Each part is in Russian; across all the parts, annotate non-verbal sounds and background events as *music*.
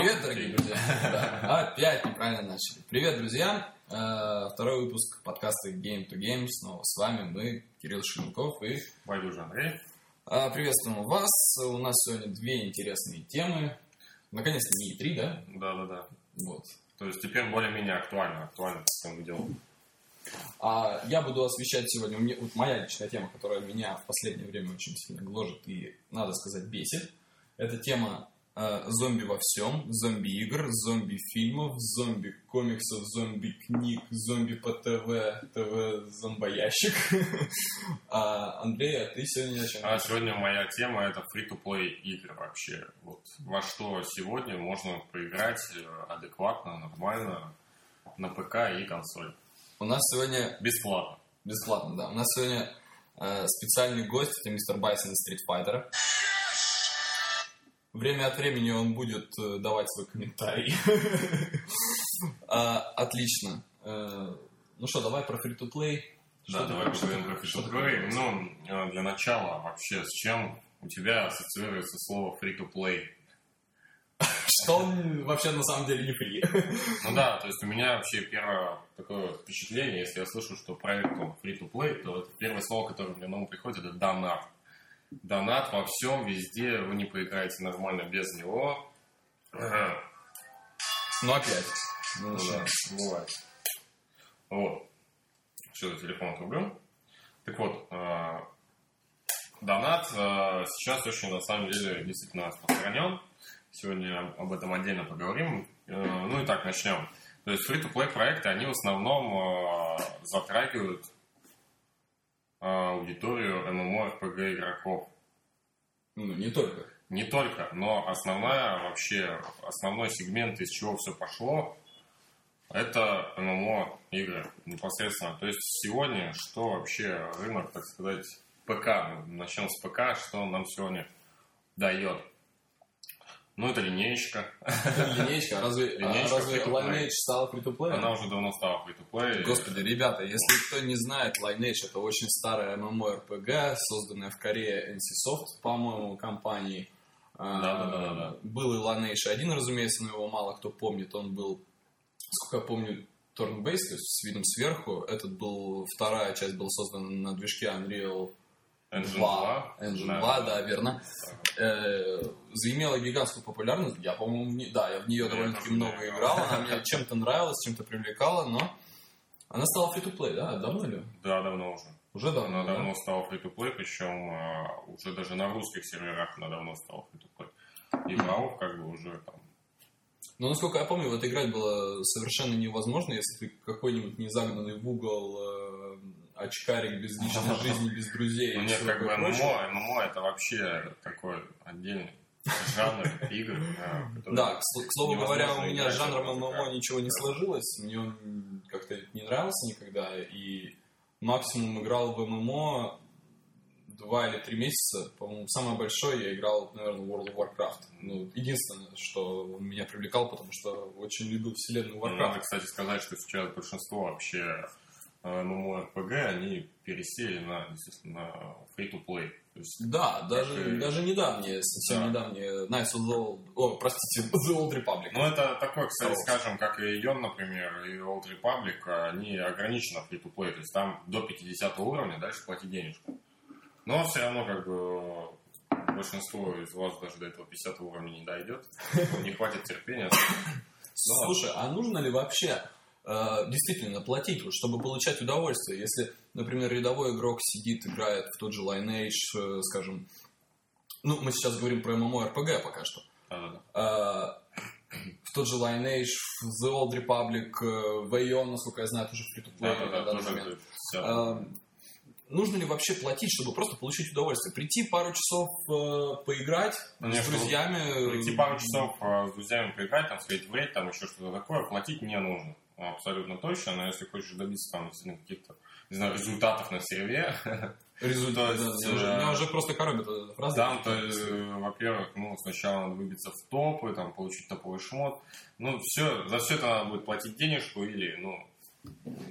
Привет, дорогие друзья. *laughs* Да, опять неправильно начали. Привет, друзья. Э, Второй выпуск подкаста Game to Game. Снова с вами мы, Кирилл Шеленков и Валюжа Андрей. э, приветствуем вас. У нас сегодня две интересные темы. Наконец-то не три, да? Да-да-да. Вот. То есть теперь более-менее актуально. Актуально, что мы делаем. А я буду освещать сегодня, у меня- вот моя личная тема, которая меня в последнее время очень сильно гложет и, надо сказать, бесит. Это тема зомби во всем, зомби-игр, зомби-фильмов, зомби-комиксов, зомби-книг, зомби по ТВ, ТВ-зомбоящик. *laughs* А, Андрей, а ты сегодня о чем? А сегодня моя тема это free-to-play игры вообще. Вот во что сегодня можно поиграть э, адекватно, нормально на ПК и консоль. У нас сегодня Бесплатно. Бесплатно, да. У нас сегодня э, специальный гость, это мистер Байсон из Street Fighter. Время от времени он будет э, давать свой комментарий. *laughs* А, Отлично. Э, Ну что, давай про free-to-play. Да, давай поговорим про free-to-play. Ну, э, для начала вообще, с чем у тебя ассоциируется слово free-to-play? *laughs* Что он вообще на самом деле не фри. Ну да, то есть у меня вообще первое такое впечатление, если я слышу, что проект free-to-play, то первое слово, которое мне на ум приходит, это донат. Донат во всем, везде, вы не поиграете нормально без него. Ну опять. Ну Ну да, бывает. Вот. Что за телефон отрублю? Так вот, э, донат э, сейчас очень, на самом деле, действительно распространен. Сегодня об этом отдельно поговорим. Э, Ну и так, начнем. То есть free-to-play проекты, они в основном э, затрагивают аудиторию MMORPG игроков. Ну, не только. Не только, но основная вообще, основной сегмент, из чего все пошло, это ММО игры непосредственно. То есть сегодня, что вообще рынок, так сказать, ПК, начнем с ПК, что он нам сегодня дает. Ну, это линеечка. Линейка. А разве, а Линейка разве. Lineage стала free-to-play? Она уже давно стала free-to-play. Господи, ребята, если кто не знает, Lineage это очень старая MMORPG, созданная в Корее NCSoft, по-моему, компанией. А, Да-да-да-да. Был и Lineage 1, разумеется, но его мало кто помнит. Он был, сколько я помню, turn-based, то есть с видом сверху. Этот был, вторая часть была создана на движке Unreal Engine 2. 2. Engine Да. 2, да, верно. Э, заимела гигантскую популярность. Я, по-моему, не- да, я в нее довольно-таки много играл. Она мне *laughs* чем-то нравилась, чем-то привлекала, но она стала free-to-play, да? Давно ли? Да, давно уже. Уже давно, Она да? давно стала free-to-play, причем а, уже даже на русских серверах она давно стала free-to-play. И WoW как бы уже там Но, насколько я помню, в это играть было совершенно невозможно, если ты какой-нибудь незагнанный в угол э, очкарик без личной жизни, без друзей. Ну, нет, как бы. ММО, ММО это вообще такой отдельный жанр игр. Да, к, сл- к слову говоря, у меня с жанром ММО ничего не сложилось, мне он как-то не нравился никогда, и максимум играл в ММО два или три месяца, по-моему, самое большое я играл, наверное, World of Warcraft. Ну, единственное, что он меня привлекал, потому что очень любил вселенную Ну, Warcraft. Надо, кстати, сказать, что сейчас большинство вообще MMORPG, они пересели на, естественно, на free-to-play. Есть, Да, даже, и- даже недавние, совсем Да. недавние Knights of the Old... О, простите, *laughs* The Old Republic. ну, это такой, кстати, Хорош. скажем, как и Ion, например, и Old Republic, они ограничены free-to-play. То есть там до 50 уровня дальше платить денежку. Но все равно, как бы, большинство из вас даже до этого 50 уровня не дойдет. *laughs* Не хватит терпения. Слушай, а нужно ли вообще действительно платить, чтобы получать удовольствие? Если, например, рядовой игрок сидит, играет в тот же Lineage, э, скажем, ну, мы сейчас говорим про MMORPG пока что, Да-да-да. Э, *clears throat* в тот же Lineage, в The Old Republic, э, в Aeon, насколько я знаю, тоже тоже момент. это вся- Э, Нужно ли вообще платить, чтобы просто получить удовольствие? Прийти пару часов э, поиграть Конечно, с друзьями? Прийти пару часов а, с друзьями поиграть, там, сходить в рейд, там еще что-то такое, платить не нужно. Абсолютно точно, но если хочешь добиться там каких-то, не знаю, результатов на сервере, *laughs* Результат. Да, меня, уже, меня уже просто коробит эта фраза. там, то, э, во-первых, ну, сначала надо выбиться в топы, там, получить топовый шмот. Ну, все, за все это надо будет платить денежку или, ну,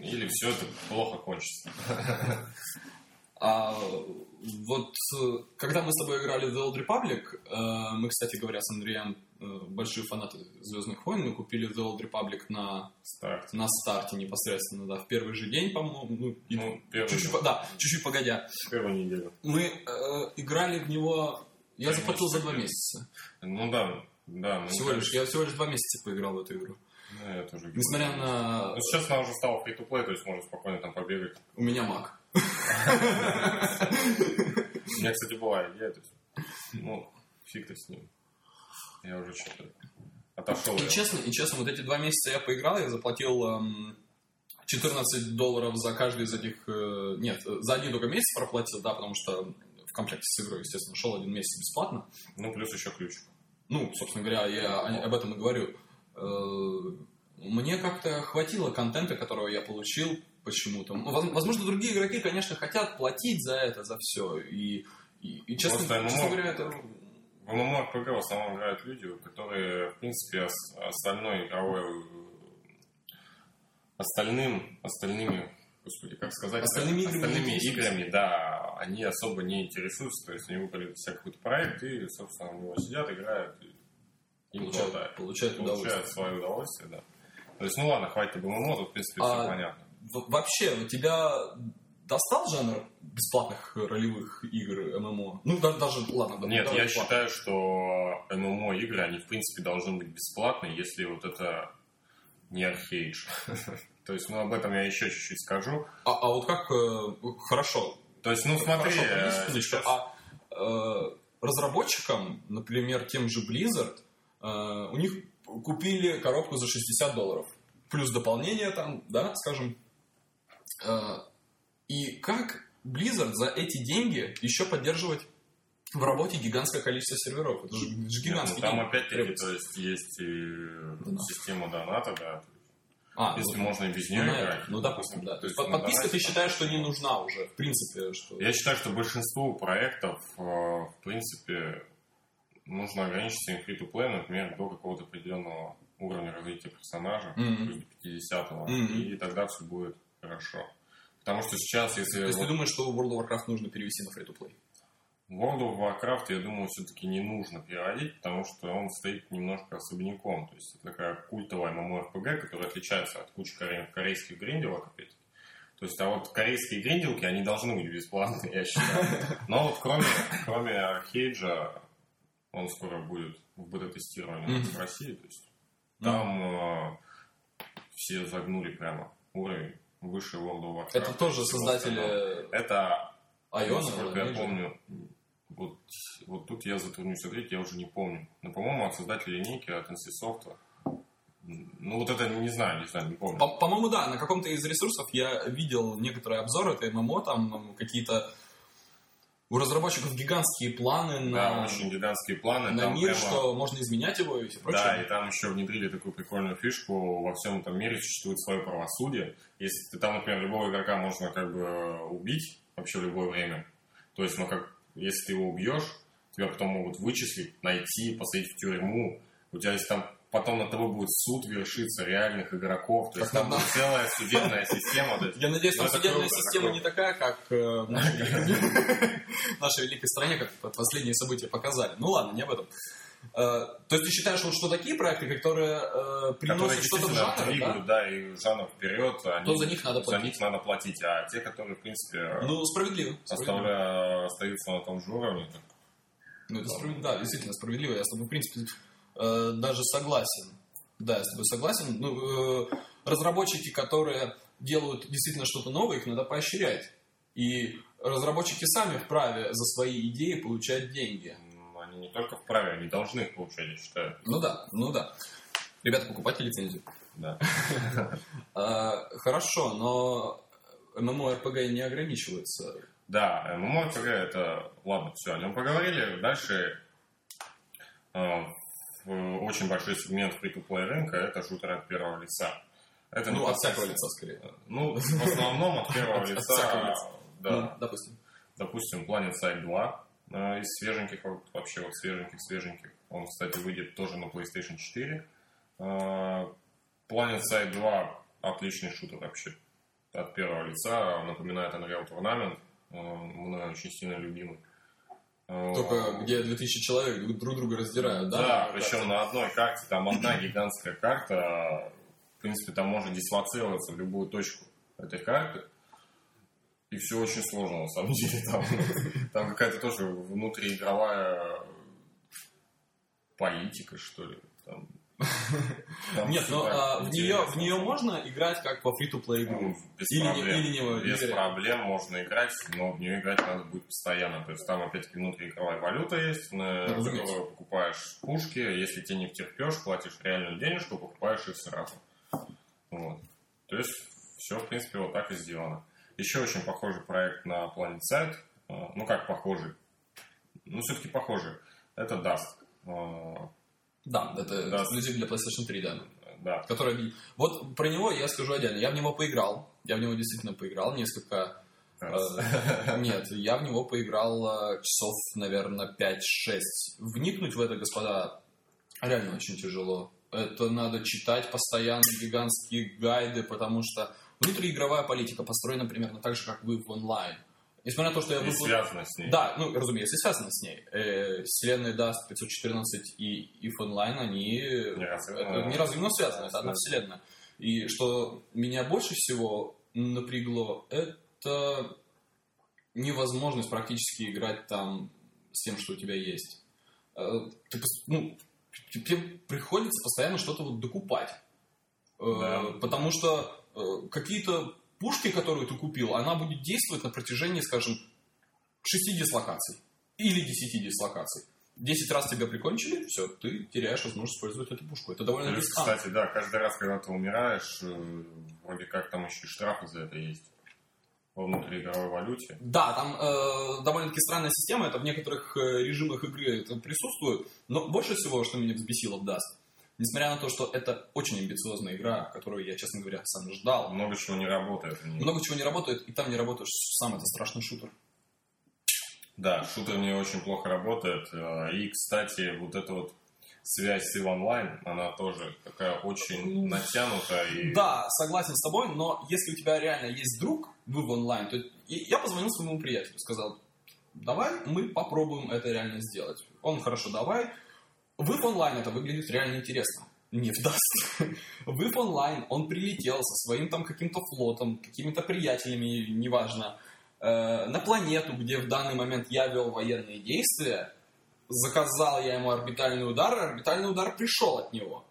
или все это плохо кончится. *laughs* А вот э, когда мы с тобой играли в The Old Republic, э, мы, кстати говоря, с Андреем большие фанаты Звездных войн, мы купили The Old Republic на, Старт. на старте непосредственно, да, в первый же день, по-моему, ну, Ну, чуть-чуть, по- да, чуть-чуть погодя. Первую неделю. Мы э, играли в него, я заплатил за два месяца. Ну да, да. ну, Всего лишь, я всего лишь два месяца поиграл в эту игру. Ну, я тоже Несмотря на... Ну, сейчас она уже стала free to play, то есть можно спокойно там побегать. У меня маг. У меня, кстати, была идея, то есть, ну, фиг ты с ним. Я уже что-то отошел. И честно, и честно, вот эти два месяца я поиграл, я заплатил эм, 14 долларов за каждый из этих... э, нет, за один только месяц проплатил, да, потому что в комплекте с игрой, естественно, шел один месяц бесплатно. Ну, плюс еще ключ. Ну, собственно говоря, я о- об этом и говорю. Э, Мне как-то хватило контента, которого я получил почему-то. Воз- Возможно, другие игроки, конечно, хотят платить за это, за все. И, и, и честно, Просто честно говоря, это... В ММО-РПГ в основном играют люди, которые, в принципе, ос- остальной игровой... э, Остальным, остальными, господи, как сказать? Остальными играми остальными играми, да, они особо не интересуются, то есть они выбрали для себя какой-то проект и, собственно, в него сидят, играют, и им Получают, хватает. получают удовольствие. Получают свое удовольствие, да. То есть, ну ладно, хватит ММО, тут, в принципе, все А, понятно. В- Вообще, у тебя достал жанр бесплатных ролевых игр ММО? Ну, да- даже, ладно, да, Нет, я бесплатно. считаю, что ММО игры, они в принципе должны быть бесплатны, если вот это не архейдж. *laughs* То есть, ну об этом я еще чуть-чуть скажу. А, а вот как... э, хорошо. То есть, ну смотри, хорошо, э, сейчас- А э, разработчикам, например, тем же Blizzard, э, у них купили коробку за 60 долларов. Плюс дополнение там, да, скажем. Э, и как Blizzard за эти деньги еще поддерживать в работе гигантское количество серверов? Это же, же Нет, гигантский ну, там опять-таки, то есть, есть и Донат. система доната, да. А, принципе, ну, можно и без ну, нее это. играть. Ну, допустим, да. То есть под- подписка донате ты считаешь, что не нужна уже, в принципе, что... Я считаю, что большинству проектов, э, в принципе, нужно ограничиться им free-to-play, например, до какого-то определенного уровня развития персонажа, Мгм. то есть до 50-го, Мгм. и тогда все будет хорошо. Потому что сейчас, если То есть вот ты думаешь, что World of Warcraft нужно перевести на free-to-play? World of Warcraft, я думаю, все-таки не нужно переводить, потому что он стоит немножко особняком. То есть это такая культовая MMORPG, которая отличается от кучи коре- корейских гринделок, опять то есть, а вот корейские гринделки, они должны быть бесплатные, я считаю. Но вот кроме, кроме Архейджа, он скоро будет в бета-тестировании Мгм. в России. То есть, там э, все загнули прямо уровень выше World of Warcraft. Это тоже создатели Это Айона? Насколько я помню, вот, вот тут я затруднюсь ответить, я уже не помню. Но, по-моему, от создателя линейки, от NC Soft. Ну, вот это не знаю, не знаю, не помню. По- По-моему, да, на каком-то из ресурсов я видел некоторые обзоры, это ММО, там какие-то у разработчиков гигантские планы Да, на, очень гигантские планы. на там мир, прямо- что можно изменять его и все прочее. Да, и там еще внедрили такую прикольную фишку. Во всем этом мире существует свое правосудие. Если ты там, например, любого игрока можно как бы убить вообще в любое время. То есть, ну как, если ты его убьешь, тебя потом могут вычислить, найти, посадить в тюрьму. У тебя есть там потом на тобой будет суд вершиться реальных игроков. То есть там будет целая судебная система. Я надеюсь, там судебная система не такая, как э, в нашей великой- стране, как последние события показали. Ну ладно, не об этом. Э, То есть ты считаешь, вот, что такие проекты, которые э, приносят что-то в жанр, да? двигают, да, и жанр вперед, они- То за них надо за платить. них надо платить. А те, которые, в принципе, Ну, справедливо. справедливо. оставля- остаются на том же уровне, так Ну, это справедливо, да, действительно справедливо. Я с тобой, в принципе, э, даже согласен. Да, я с тобой согласен. Ну, э, разработчики, которые делают действительно что-то новое, их надо поощрять. И разработчики сами вправе за свои идеи получать деньги. м, они не только вправе, они должны их получать, я считаю. Ну да, ну да. Ребята, покупайте лицензию. Да. *laughs* А, хорошо, но MMORPG не ограничивается. Да, MMORPG это... Ладно, все, о нем поговорили. Дальше э, в- очень большой сегмент free-to-play рынка это шутеры от первого лица. Это Ну, от всякого лица, скорее. Ну, в основном от первого *laughs* лица. Да. Допустим. Допустим, Planet Side 2 э, из свеженьких, вообще вот свеженьких-свеженьких. Он, кстати, выйдет тоже на PlayStation 4. Э, Planet Side 2 отличный шутер вообще. От первого лица. Напоминает Unreal Tournament. Э, Мной очень сильно любимый. Только где 2000 человек друг друга раздирают, да? Да, причем на одной карте, там одна гигантская карта, в принципе, там можно дислоцироваться в любую точку этой карты. И все очень сложно, на самом деле. *laughs* Там, там какая-то тоже внутриигровая политика, что ли. Там Нет, но так а, в, нее, в нее можно играть как во free-to-play игру? Ну, без Или не- проблем. или не- без проблем можно играть, но в нее играть надо будет постоянно. То есть там опять-таки внутриигровая валюта есть, на Ну, которую покупаешь пушки. Если тебе не втерпешь, платишь реальную денежку, покупаешь их сразу. Вот. То есть все, в принципе, вот так и сделано. Еще очень похожий проект на Planet Side. А, Ну, как похожий? Ну, все-таки похожий. Это Dust. Да, это Да. эксклюзив для PlayStation 3, да. Да. Который... Вот про него я скажу отдельно. Я в него поиграл. Я в него действительно поиграл несколько... э, Нет, я в него поиграл э, часов, наверное, 5-6. Вникнуть в это, господа, реально очень тяжело. Это надо читать постоянно гигантские гайды, потому что внутриигровая политика построена примерно так же, как вы в онлайн. Несмотря на то, что я И выпу- связано с ней. Да, ну, разумеется, связано с ней. Э, вселенная Dust 514 и If Online, они Неразрывно. неразрывно связаны, это одна вселенная. И что меня больше всего напрягло, это невозможность практически играть там с тем, что у тебя есть. Э, Ты, ну, тебе приходится постоянно что-то вот докупать. Э, Да. Потому что какие-то пушки, которые ты купил, она будет действовать на протяжении, скажем, 6 дислокаций или 10 дислокаций. 10 раз тебя прикончили, все, ты теряешь возможность использовать эту пушку. Это довольно Плюс, кстати, да, каждый раз, когда ты умираешь, э, вроде как там еще и штрафы за это есть. Во внутриигровой валюте. Да, там э, довольно-таки странная система, это в некоторых э, режимах игры это присутствует, но больше всего, что меня взбесило в Dust, несмотря на то, что это очень амбициозная игра, которую я, честно говоря, сам ждал, Много чего не работает. много чего не работает, и там не работает сам это страшный шутер. Да, шутер не очень плохо работает. э, И, кстати, вот эта вот связь с Online, она тоже такая очень натянутая. И... Да, согласен с тобой, но если у тебя реально есть друг вы в онлайн, то я позвонил своему приятелю, сказал, давай мы попробуем это реально сделать. Он, хорошо, давай. В онлайн это выглядит реально интересно. Не в Dust. В онлайн, он прилетел со своим там каким-то флотом, какими-то приятелями, неважно, э, на планету, где в данный момент я вел военные действия, заказал я ему орбитальный удар, и орбитальный удар пришел от него.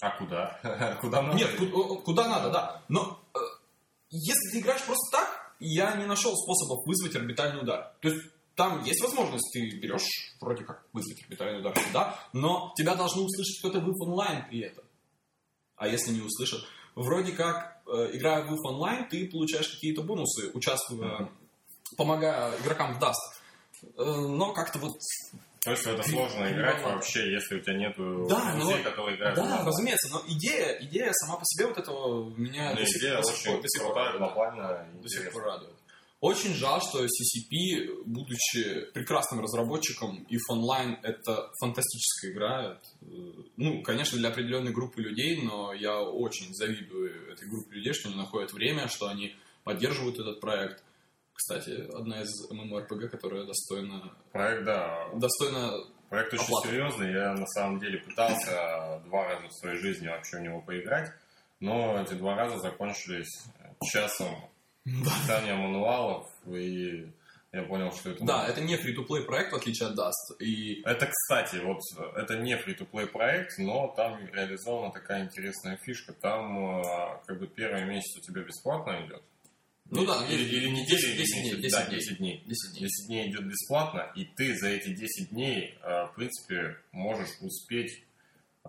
А куда? *laughs* Куда надо? Нет, ку- куда надо, да. Но э, если ты играешь просто так, я не нашел способов вызвать орбитальный удар. То есть там есть возможность, ты берешь вроде как вызвать орбитальный удар сюда, но тебя должны услышать кто-то в онлайн при этом. А если не услышат, вроде как, э, играя в онлайн, ты получаешь какие-то бонусы, участвуя, помогая игрокам в Dust. Э, Но как-то вот То есть это сложно играть вообще, если у тебя нету Да, друзей, но- которые играют Да, разумеется, но идея, идея сама по себе вот этого меня Ну, до сих- идея до сих пор- очень до сих пор радует. глобальная и до сих пор радует. Очень жаль, что CCP, будучи прекрасным разработчиком, и Online это фантастическая игра. Э, ну, конечно, для определенной группы людей, но я очень завидую этой группе людей, что они находят время, что они поддерживают этот проект. Кстати, одна из MMORPG, которая достойна, Проект, да, достойна Проект очень Оплата. серьезный. Я на самом деле пытался два раза в своей жизни вообще в него поиграть, но эти два раза закончились часом читания мануалов, и я понял, что это... Да, это не free-to-play проект, в отличие от Dust. И Это, кстати, вот это не free-to-play проект, но там реализована такая интересная фишка. Там э, как бы первый месяц у тебя бесплатно идет. Ну да, или, или неделя, 10 или 10 дней, месяц. 10 да, дней. 10 дней. 10 дней. 10 дней идет бесплатно, и ты за эти 10 дней, э, в принципе, можешь успеть э,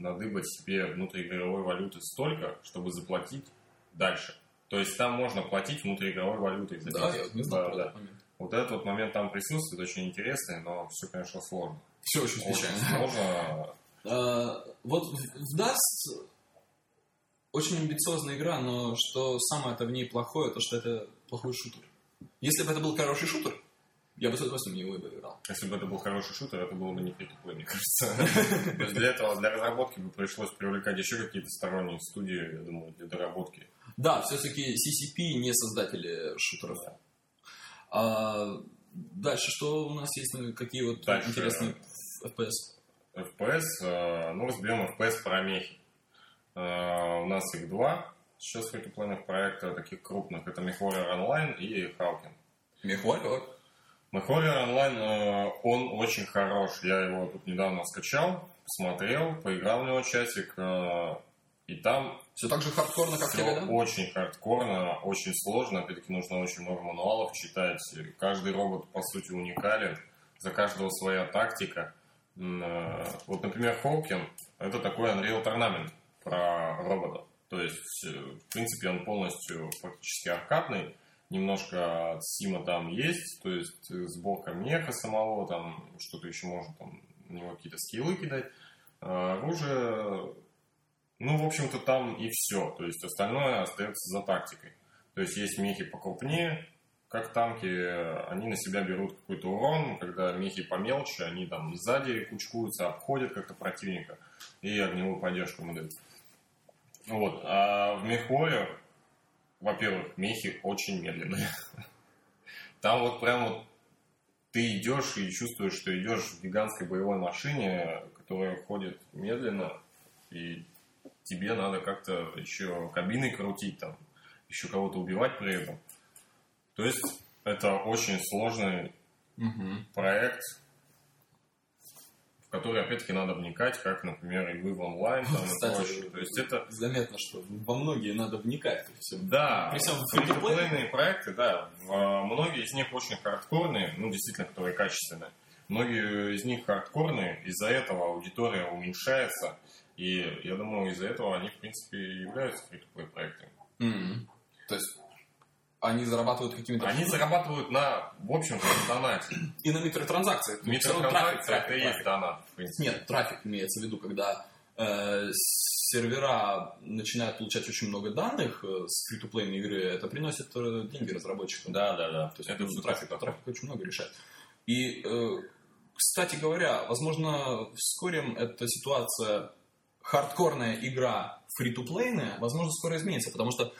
надыбать себе внутриигровой валюты столько, чтобы заплатить дальше. То есть там можно платить внутриигровой валютой за Да, я вот не знал Да, про да. момент. Вот этот вот момент там присутствует, очень интересный, но все, конечно, сложно. Все очень Очень печально. сложно. Э, *laughs* Вот в в Dust очень амбициозная игра, но что самое-то в ней плохое, то что это плохой шутер. Если бы это был хороший шутер, я бы с удовольствием в него бы играл. Если бы это был хороший шутер, это было бы не free мне кажется. *laughs* То есть для этого, для разработки бы пришлось привлекать еще какие-то сторонние студии, я думаю, для доработки. Да, все-таки CCP не создатели шутеров. А, Дальше что у нас есть, какие вот Дальше. интересные FPS? FPS, э, ну, разберем FPS помехи. Э, У нас их два сейчас фритуплейных проекта, таких крупных. Это MechWarrior Online и Hawking. Мехварриор? MechWarrior Online, э, он очень хорош. Я его тут недавно скачал, посмотрел, поиграл в него часик. э, И там Все так же хардкорно, как тебе, да? очень хардкорно, очень сложно. Опять-таки нужно очень много мануалов читать. Каждый робот, по сути, уникален. За каждого своя тактика. Э, Вот, например, Хоукин — это такой Unreal Tournament про роботов. То есть, в принципе, он полностью фактически аркадный. Немножко Сима там есть, то есть э, сборка меха самого, там что-то еще можно там на него какие-то скиллы кидать. А Оружие ну, в общем-то, там и все. То есть остальное остается за тактикой. То есть есть мехи покрупнее, как танки, они на себя берут какой-то урон, когда мехи помелче, они там сзади кучкуются, обходят как-то противника и огневую поддержку им дают. Вот. А в мехоре, во-первых, мехи очень медленные. Там вот прям вот ты идешь и чувствуешь, что идешь в гигантской боевой машине, которая ходит медленно, и тебе надо как-то еще кабиной крутить, там, еще кого-то убивать при этом. То есть это очень сложный Мгм. проект, в который, опять-таки, надо вникать, как, например, игры в онлайн там, и Кстати, прочее. То есть это, Заметно, что во многие надо вникать. Все. да, фритуплейные проекты, да, в- многие из них очень хардкорные, ну, действительно, которые качественные. Многие из них хардкорные, из-за этого аудитория уменьшается, и я думаю, из-за этого они, в принципе, и являются фритуплей проектами. Мгм. То есть они зарабатывают какими-то... Они зарабатывают на, в общем-то, на донате. И на микротранзакции. Микротранзакция это и есть донат. Нет, трафик имеется в виду, когда э, сервера начинают получать очень много данных э, с фри-то-плейной игры, это приносит э, деньги разработчикам. Да, да, да. То есть это ну, трафик, так. трафик очень много решает. И, э, кстати говоря, возможно, вскоре эта ситуация хардкорная игра фри-то-плейная, возможно, скоро изменится, потому что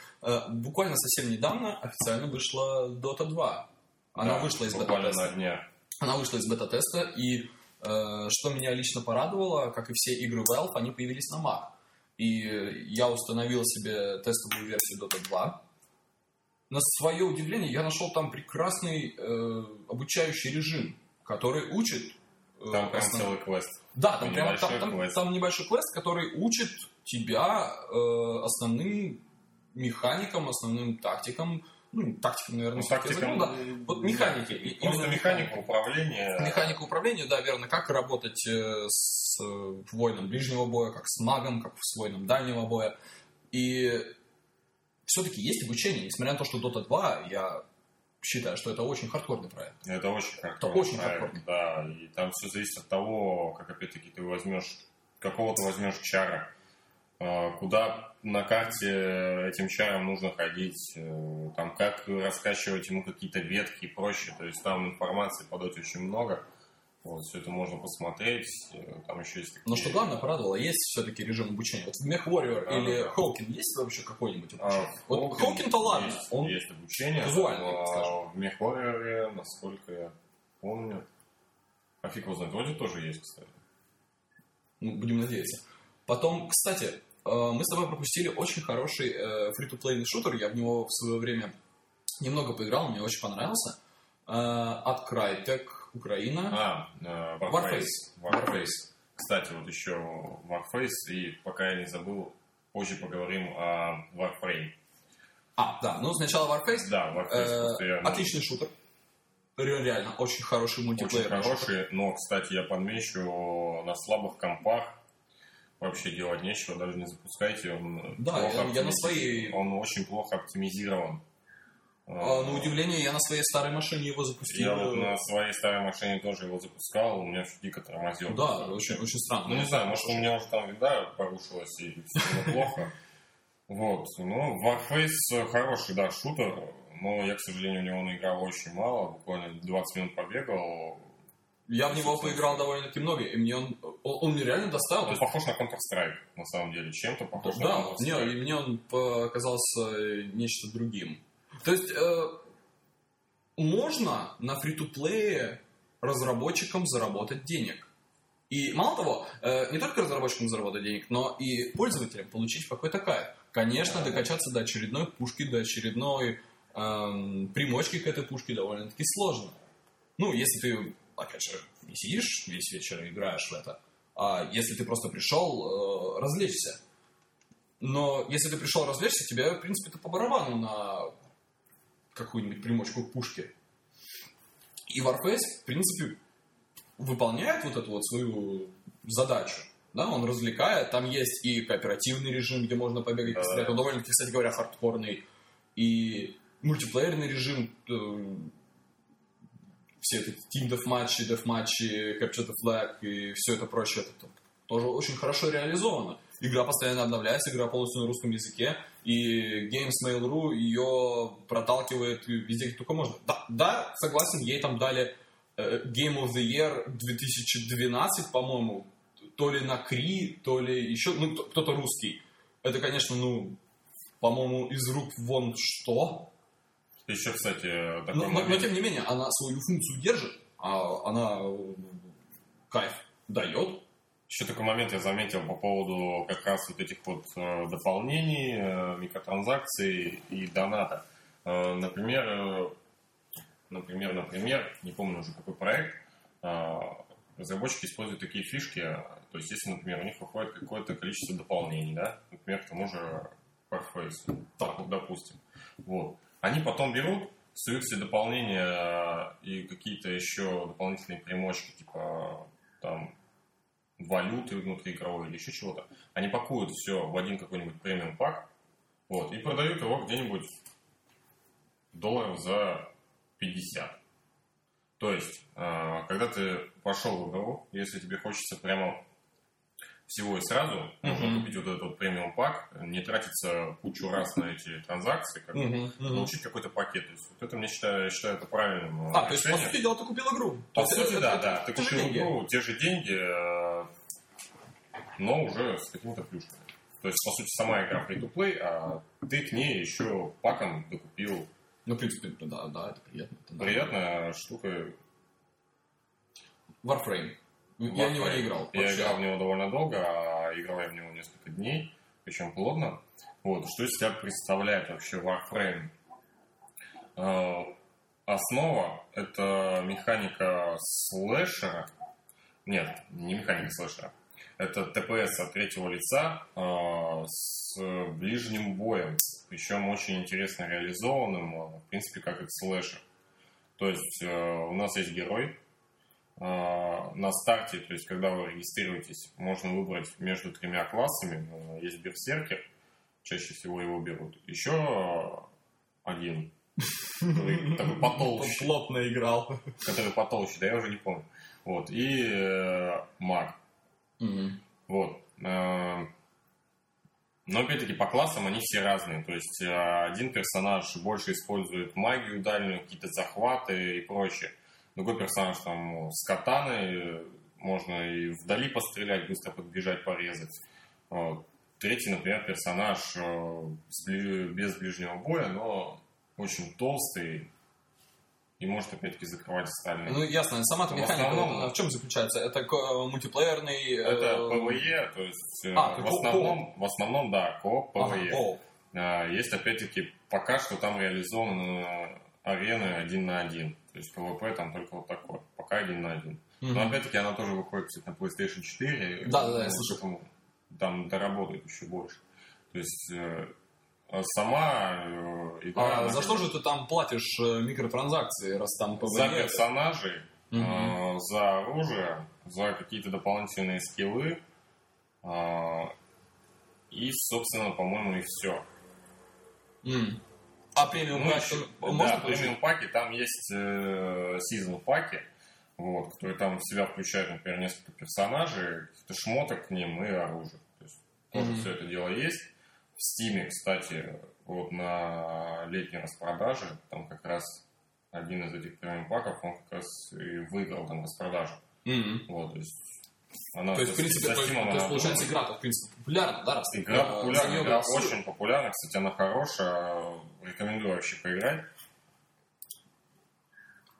буквально совсем недавно официально вышла Dota 2. Она Да, вышла из бета-теста. на днях. Она вышла из бета-теста, и э, что меня лично порадовало, как и все игры Valve, они появились на Mac. И я установил себе тестовую версию Dota 2. На свое удивление, я нашел там прекрасный э, обучающий режим, который учит... э, Там прям основ- целый квест. Да, там прямо небольшой там, там- квест. там небольшой квест, который учит тебя э, основным механикам, основным тактикам, ну, тактикам, наверное, Ну, всё-таки тактика, языком, да. Вот механики. и- Просто механика управления. Механика управления, да, верно. Как работать э, с э, воином ближнего боя, как с магом, как с воином дальнего боя. И все-таки есть обучение. Несмотря на то, что Dota 2, я считаю, что это очень хардкорный проект. Это очень хардкорный очень проект, хардкорный. Да, и там все зависит от того, как опять-таки ты возьмешь, какого ты возьмешь чара, куда на карте этим чаром нужно ходить, э, там как раскачивать ему какие-то ветки и прочее. То есть там информации по доте очень много. Вот, все это можно посмотреть. Э, Там еще есть такие... Но что главное порадовало, есть все-таки режим обучения. Вот в Mech Warrior Да, или да. Хоукин есть вообще какой-нибудь А, обучение? вот Hawking Хоукин-то ладно, Есть, он есть обучение. визуальный, но скажем. В Мехварриоре, насколько я помню, а фиг его знает, вроде тоже есть, кстати. Ну, будем надеяться. Потом, кстати, э, мы с тобой пропустили очень хороший э, фри-то-плейный шутер. Я в него в свое время немного поиграл, мне очень понравился. Э, От Crytek, Украина. А, э, Warface. Warface. Warface. Кстати, вот еще Warface, и пока я не забыл, позже поговорим о Warframe. А, да, ну сначала Warface. Да, Warface Э, Отличный шутер. Ре- Реально, очень хороший очень мультиплеер. хороший, но, кстати, я подмечу, на слабых компах вообще делать нечего, даже не запускайте, он Да, я- я на своей- Он очень плохо оптимизирован. А, на удивление, я на своей старой машине его запустил. Я вот на своей старой машине тоже его запускал, у меня все дико тормозил. Да, очень, очень странно. Ну, не знаю, может, у меня уже там вида порушилась и все плохо. Вот. Ну, Warface хороший, да, шутер, но я, к сожалению, в него наиграл очень мало, буквально 20 минут побегал. Я в него поиграл довольно-таки много, и мне он, он, он мне реально доставил. Он есть похож на Counter-Strike, на самом деле, чем-то похож Да, на Counter-Strike. и мне он показался нечто другим. То есть, э, можно на фри-то-плее разработчикам заработать денег. И мало того, э, не только разработчикам заработать денег, но и пользователям получить какой-то кайф. Конечно, докачаться до очередной пушки, до очередной эм, примочки к этой пушке довольно-таки сложно. Ну, если ты, опять же, не сидишь весь вечер и играешь в это, а если ты просто пришел э, развлечься. Но если ты пришел развлечься, тебе, в принципе, это по барабану на какую-нибудь примочку к пушке. И Warface, в принципе, выполняет вот эту вот свою задачу. Да, он развлекает. Там есть и кооперативный режим, где можно побегать, пострелять. Он довольно-таки, кстати говоря, хардкорный. И мультиплеерный режим, э, все эти Team Deathmatch, Deathmatch, Capture the Flag и все это прочее, это тоже очень хорошо реализовано. Игра постоянно обновляется, игра полностью на русском языке, и Games Mail.ru ее проталкивает везде, где только можно. Да, да, согласен, ей там дали э, Game of the Year 2012, по-моему, то ли на Кри, то ли еще, ну, кто-то русский. Это, конечно, ну, по-моему, из рук вон что. Еще, кстати, такой Но, но, момент. но, тем не менее, она свою функцию держит, а она э, кайф дает. Еще такой момент я заметил по поводу как раз вот этих вот э, дополнений, э, микротранзакций и доната. Например, например, например, не помню уже какой проект, э, разработчики используют такие фишки, то есть если, например, у них выходит какое-то количество дополнений, да, например, к тому же Warface, так, допустим, вот, они потом берут, суют все дополнения и какие-то еще дополнительные примочки, типа там валюты внутриигровой или еще чего-то. Они пакуют все в один какой-нибудь премиум пак, вот, и продают его где-нибудь долларов за 50. То есть, э, когда ты пошел в игру, если тебе хочется прямо всего и сразу, можно Мгм. купить вот этот вот премиум пак, не тратиться кучу раз на эти транзакции, как бы, получить какой-то пакет. То есть, вот это мне считаю, я считаю это правильным э, А, то есть, по решением. сути дела, ты купил игру. По То сути, это- да, это- да. Ты купил деньги. игру, те же деньги, э, но уже с какими-то плюшками. То есть, по сути, сама игра free-to-play, а ты к ней еще паком докупил. Ну, в принципе, да, да, это приятно. это да. Приятная штука. Warframe. Я в него не играл. Я вообще. играл в него довольно долго, а играл я в него несколько дней, причем плотно. Вот, что из себя представляет вообще Warframe? Э, Основа — это механика слэшера. Нет, не механика слэшера. Это ТПС от третьего лица э, с ближним боем. Причем очень интересно реализованным, э, в принципе, как и слэшер. То есть э, у нас есть герой, на старте, то есть когда вы регистрируетесь, можно выбрать между тремя классами. Э, Есть берсеркер, чаще всего его берут. Еще один, который такой потолще, Плотно играл. который потолще, да я уже не помню. Вот, и э, маг. Вот. Э, Но опять-таки по классам они все разные. То есть э, один персонаж больше использует магию дальнюю, какие-то захваты и прочее. Другой персонаж там с катаной, э, можно и вдали пострелять, быстро подбежать, порезать. Третий, например, персонаж э, без ближнего боя, но очень толстый и может опять-таки закрывать остальные. Ну, ясно. Сама-то В механика основном- вот она в чем заключается? Это ко- мультиплеерный... э, Это PvE, то есть э, А, в, основном, в основном, да, кооп ага, PvE. о, А, Есть, опять-таки, пока что там реализованы арены один на один. То есть PvP там только вот такой. Пока один на один. мгм. Но опять-таки она тоже выходит кстати, на PlayStation 4. Да, да, да, я Ну, слышал. поэтому Там доработает еще больше. То есть э, а сама э, игра... А она за что же ты там платишь э, микротранзакции, раз там За PvE? персонажей, Мгм. э, за оружие, за какие-то дополнительные скиллы. э, и, собственно, по-моему, и все. М. А премиум Ну, пак еще- можно да, премиум паки, там есть э, сезон паки, вот, которые там в себя включают, например, несколько персонажей, каких-то шмоток к ним и оружие. То есть тоже Мгм. все это дело есть. В Стиме, кстати, вот на летней распродаже, там как раз один из этих премиум паков, он как раз и выиграл там распродажу. М. Вот, то есть она То есть, в принципе, то то есть, получается, игра, в принципе, популярна, да? раз Игра за популярна, игра голосуют? очень популярна. Кстати, она хорошая. Рекомендую вообще поиграть.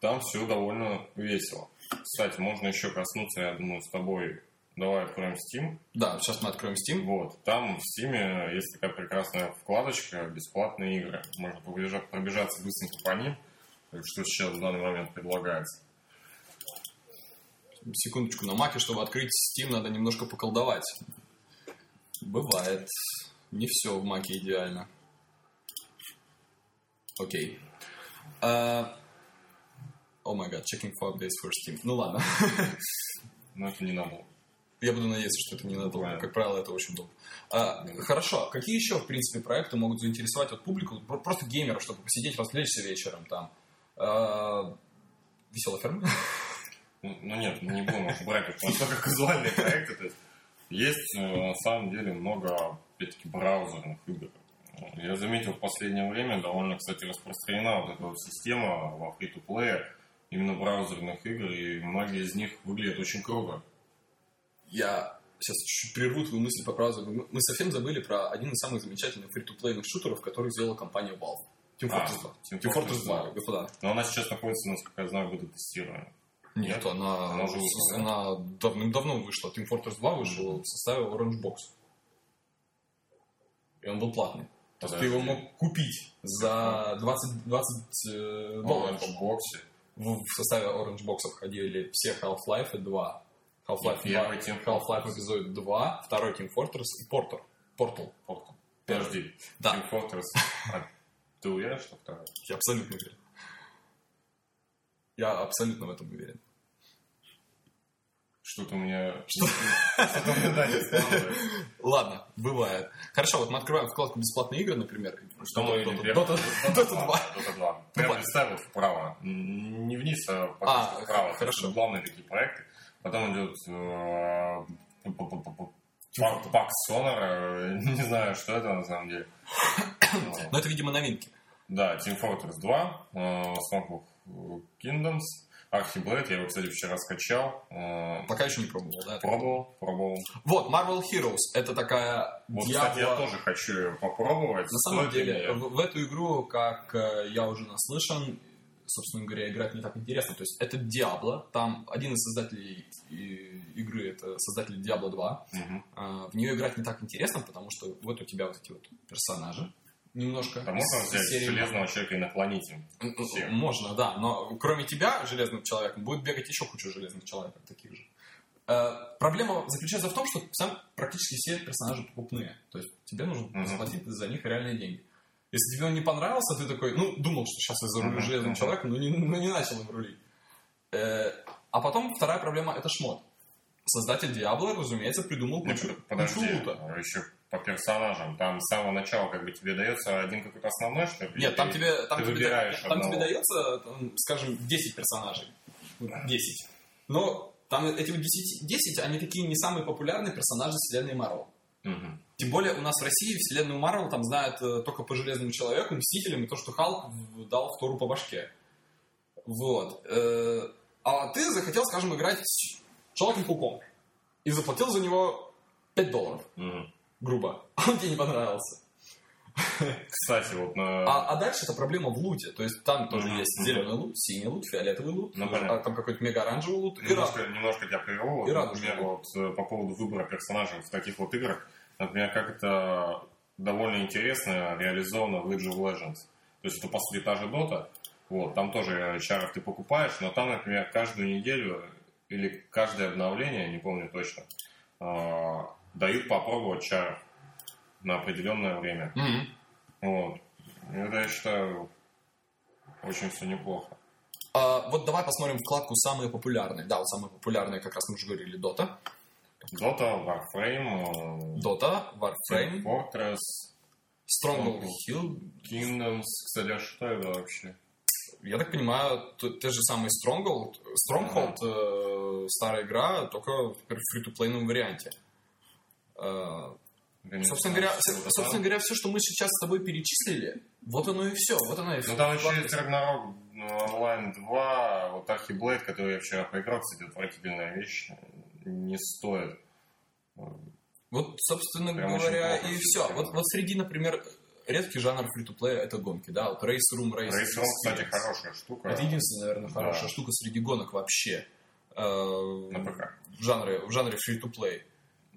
там все довольно весело. Кстати, можно еще коснуться, я думаю, с тобой. Давай откроем Steam. Да, сейчас мы откроем Steam. Вот, там в Steam есть такая прекрасная вкладочка «Бесплатные игры». Можно пробежать, пробежаться быстренько по ним, что сейчас в данный момент предлагается. Секундочку, на маке, чтобы открыть Steam, надо немножко поколдовать. Бывает. Не все в маке идеально. Окей. О май гад, checking for updates for Steam. Ну ладно. Но это не надо. Я буду надеяться, что это ненадолго. Правильно. Как правило, это очень долго. А, хорошо. Какие еще, в принципе, проекты могут заинтересовать вот публику? Про- Просто геймеров, чтобы посидеть, развлечься вечером там. А, Веселая ферма? Ну, ну нет, мы не будем уж брать это настолько казуальные проекты. То есть, есть э, на самом деле много, опять-таки, браузерных игр. Я заметил в последнее время довольно, кстати, распространена вот эта вот система во free-to-play именно браузерных игр, и многие из них выглядят очень круто. Я сейчас чуть прерву твою мысль по браузеру. Мы совсем забыли про один из самых замечательных фри-то-плейных шутеров, который сделала компания Valve. Team А, Fortress 2. Team Fortress Fortress 2, 2. господа. Но она сейчас находится, насколько я знаю, в бета-тестировании. Нет, Нет? она, Она уже вышла, да? она давным-давно вышла. Team Fortress 2 вышел в составе Orange Box. И он был платный. То есть ты его мог купить за 20, 20 э, долларов. в боксе. В, в составе Orange Box входили все Half-Life 2. Half-Life И 2, первый Team Half-Life Episode 2, второй Team Fortress и Portal. Portal. Подожди. Да. Team Fortress. А ты уверен, что второй? Я абсолютно уверен. Я абсолютно в этом уверен. Что-то у меня... Ладно, бывает. Хорошо, вот мы открываем вкладку «Бесплатные игры», например. Что мы Dota 2. Dota 2. Прям вот вправо. Не вниз, а А, а, вправо. есть хорошо. Главные такие проекты. Потом идет э, Пак Сонор. *laughs* Не знаю, что это на самом деле. Но это, видимо, новинки. Да, Team Fortress 2, э, of Kingdoms, Archblade. Я его, кстати, вчера скачал. э, Пока еще не пробовал, да? Пробовал, пробовал. Вот, Marvel Heroes. Это такая Вот, кстати, я тоже хочу ее попробовать. На самом деле, в, в эту игру, как э, я уже наслышан, собственно говоря, играть не так интересно. То есть это Diablo. Там один из создателей и- игры это создатель Diablo 2. Мгм. А, В нее играть не так интересно, потому что вот у тебя вот эти вот персонажи немножко. Да можно взять серии железного человека и наклонить им. Можно, да, но кроме тебя, железным человеком, будет бегать еще куча железных человеков таких же. Э, Проблема заключается в том, что сам практически все персонажи покупные. То есть тебе нужно Мгм. заплатить за них реальные деньги. Если тебе он не понравился, ты такой, ну, думал, что сейчас я зарулю Мгм, железным мгм. человеком, но не, но не начал им рулить. Э, А потом вторая проблема — это шмот. Создатель Диабло, разумеется, придумал кучу, подожди, кучу лута. еще по персонажам. Там с самого начала как бы тебе дается один какой-то основной, что ли? Нет, там тебе, там тебе, выбираешь там одного? тебе дается, там, скажем, 10 персонажей. 10. Но там эти вот 10, 10, они такие не самые популярные персонажи вселенной Марвел. Мгм. Тем более у нас в России вселенную Марвел там знают э, только по Железному Человеку, Мстителям и то, что Халк дал Тору по башке. Вот. Э, А ты захотел, скажем, играть Человеком-пауком. И заплатил за него 5 долларов, Мгм. грубо. А он тебе не понравился. Кстати, вот на... А, а дальше это проблема в луте. То есть там тоже Мгм, есть зеленый лут, синий лут, фиолетовый лут, Ну, а там какой-то мега-оранжевый лут. И Немножко, немножко тебя. Вот, И например, вот э, по поводу выбора персонажей в таких вот играх, например, как это довольно интересно реализовано в League of Legends. То есть это, по сути, та же дота. Вот, там тоже чаров ты покупаешь, но там, например, каждую неделю или каждое обновление, не помню точно, э, дают попробовать чаров на определенное время. Мгм. Вот. Это, я считаю, очень все неплохо. А, вот давай посмотрим вкладку «Самые популярные». Да, вот самые популярные, как раз мы уже говорили, Дота. Дота, Warframe, э, Дота, Team Warframe, Fortress, Stronghold Hill. Kingdoms, кстати, а что это вообще? Я так понимаю, те же самые Stronghold. Stronghold, э, старая игра, только в фри-то-плейном варианте. Э, собственно, говоря, это собственно говоря, все, что мы сейчас с тобой перечислили, вот оно и все. Вот оно и все. Ну там еще есть Ragnarok онлайн 2, вот Archblade, который я вчера поиграл, кстати, отвратительная вещь, не стоит. Вот, собственно Прям говоря, и все. Вот, вот среди, например, редкий жанр фри-то-плея это гонки, да, вот Race Room, Race Race Room, кстати, хорошая штука. Это единственная, наверное, Да. хорошая штука среди гонок вообще. э, На ПК. в жанре, в жанре free-to-play.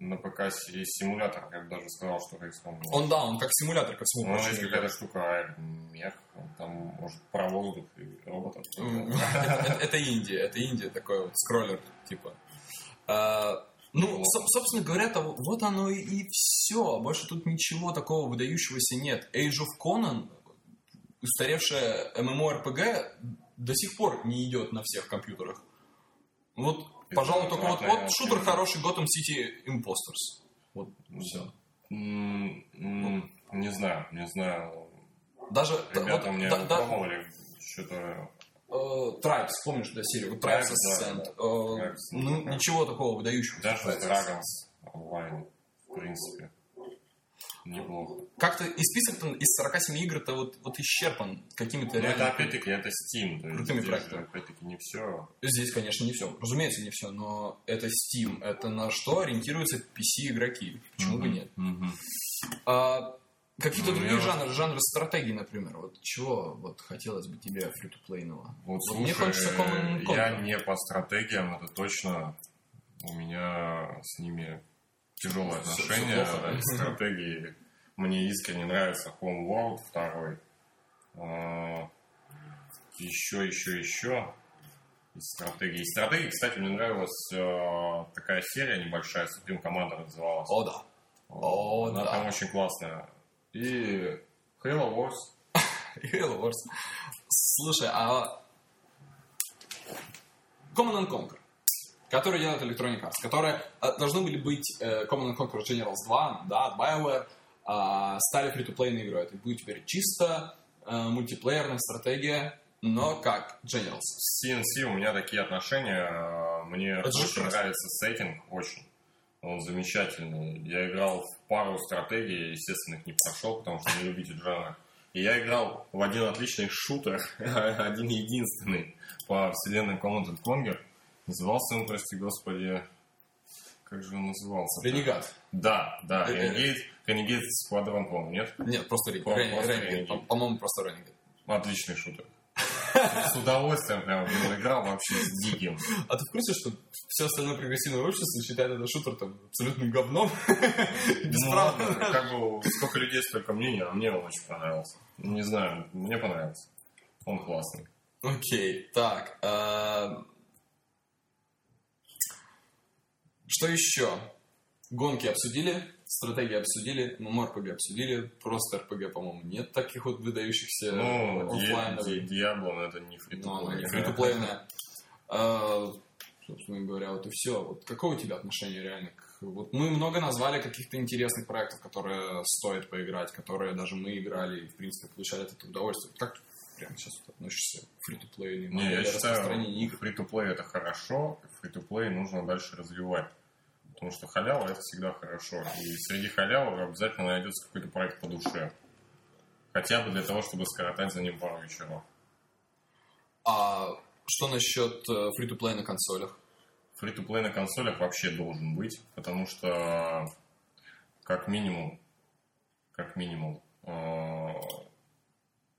На ПК симулятор, я бы даже сказал, что Room. Он, да, он как симулятор ко всему Ну, есть какая-то штука он там может про воздух и роботов. *laughs* Это это Индия, это Индия, такой вот скроллер, типа. Ну, Вот. соб- собственно говоря, то вот оно и все. Больше тут ничего такого выдающегося нет. Age of Conan, устаревшая MMORPG, до сих пор не идет на всех компьютерах. Вот, Это пожалуй, только вот, вот шутер ошибка. хороший Gotham City Imposters. Вот, все. М, м, Не знаю, не знаю. Даже Ребята вот, мне да- да- пробовали что-то... э, Tribes, помнишь, да, серию? Tribes, Tribes да, да. Э, ну, да. ничего такого выдающегося. Даже. Dragons онлайн, в принципе, неплохо. Как-то и список из 47 игр-то вот, вот исчерпан какими-то Но это реально... опять-таки это Steam, то крутыми проектами. опять-таки не все. Здесь, конечно, не все. Разумеется, не все, но это Steam. Это на что ориентируются PC-игроки. Почему бы нет? А, какие-то Ну, другие я- жанры, жанры стратегии, например. Вот чего вот хотелось бы тебе фри-то-плейного? Вот, Вот мне слушай, хочется Command and я Conquer. не по стратегиям, это точно. У меня с ними тяжелое всё отношение. плохо, да? Стратегии мне искренне нравится Homeworld второй. А, Еще, еще, еще. Из стратегии. Из стратегии, кстати, мне нравилась э, такая серия небольшая, Supreme Commander называлась. О, да. О, Она да. там очень классная. И Halo Wars. *laughs* Halo Wars. Слушай, а Command and Conquer, который делает Electronic Arts, которые э, должны были быть э, Command and Conquer Generals 2, да, от BioWare, а, стали фри-то-плейной игрой. Это будет теперь чисто э, мультиплеерная стратегия, но как Generals. С CNC у меня такие отношения. э, Мне Это очень нравится сеттинг, очень. Он замечательный. Я играл в пару стратегий, естественно, их не прошел, потому что не любитель жанра. И я играл в один отличный шутер, *laughs* один единственный по вселенной Command and Conquer. Назывался он, прости господи, как же он назывался? Ренегат. Да, да. Renegade, Renegade Squadron, по-моему, нет? Нет, просто просто. По- По-моему, просто Renegade. Отличный шутер. С удовольствием прям играл вообще с диким. А ты в курсе, что все остальное прогрессивное общество считает этот шутер там абсолютным говном? *laughs* Ну, как бы, сколько людей, столько мнений, а мне он очень понравился. Не знаю, мне понравился. Он классный. Окей, так. а, Что еще? Гонки обсудили, стратегии обсудили, MMORPG обсудили, просто RPG, по-моему, нет таких вот выдающихся Ну, оффлайновых. Ди- Диабло, но это не фри Ну, *laughs* фри-то-плейная. А, Собственно говоря, вот и все. Вот какое у тебя отношение реально к... Вот мы много назвали каких-то интересных проектов, которые стоит поиграть, которые даже мы играли и, в принципе, получали от этого удовольствие. Как ты прямо сейчас вот относишься к фри-то-плей? Не, я считаю, фри-то-плей это хорошо, фри-то-плей нужно дальше развивать. Потому что халява это всегда хорошо. И среди халявы обязательно найдется какой-то проект по душе. Хотя бы для того, чтобы скоротать за ним пару вечеров. А что насчет э, фри-то-плей на консолях? Фри-то-плей на консолях вообще должен быть, потому что как минимум, как минимум, э,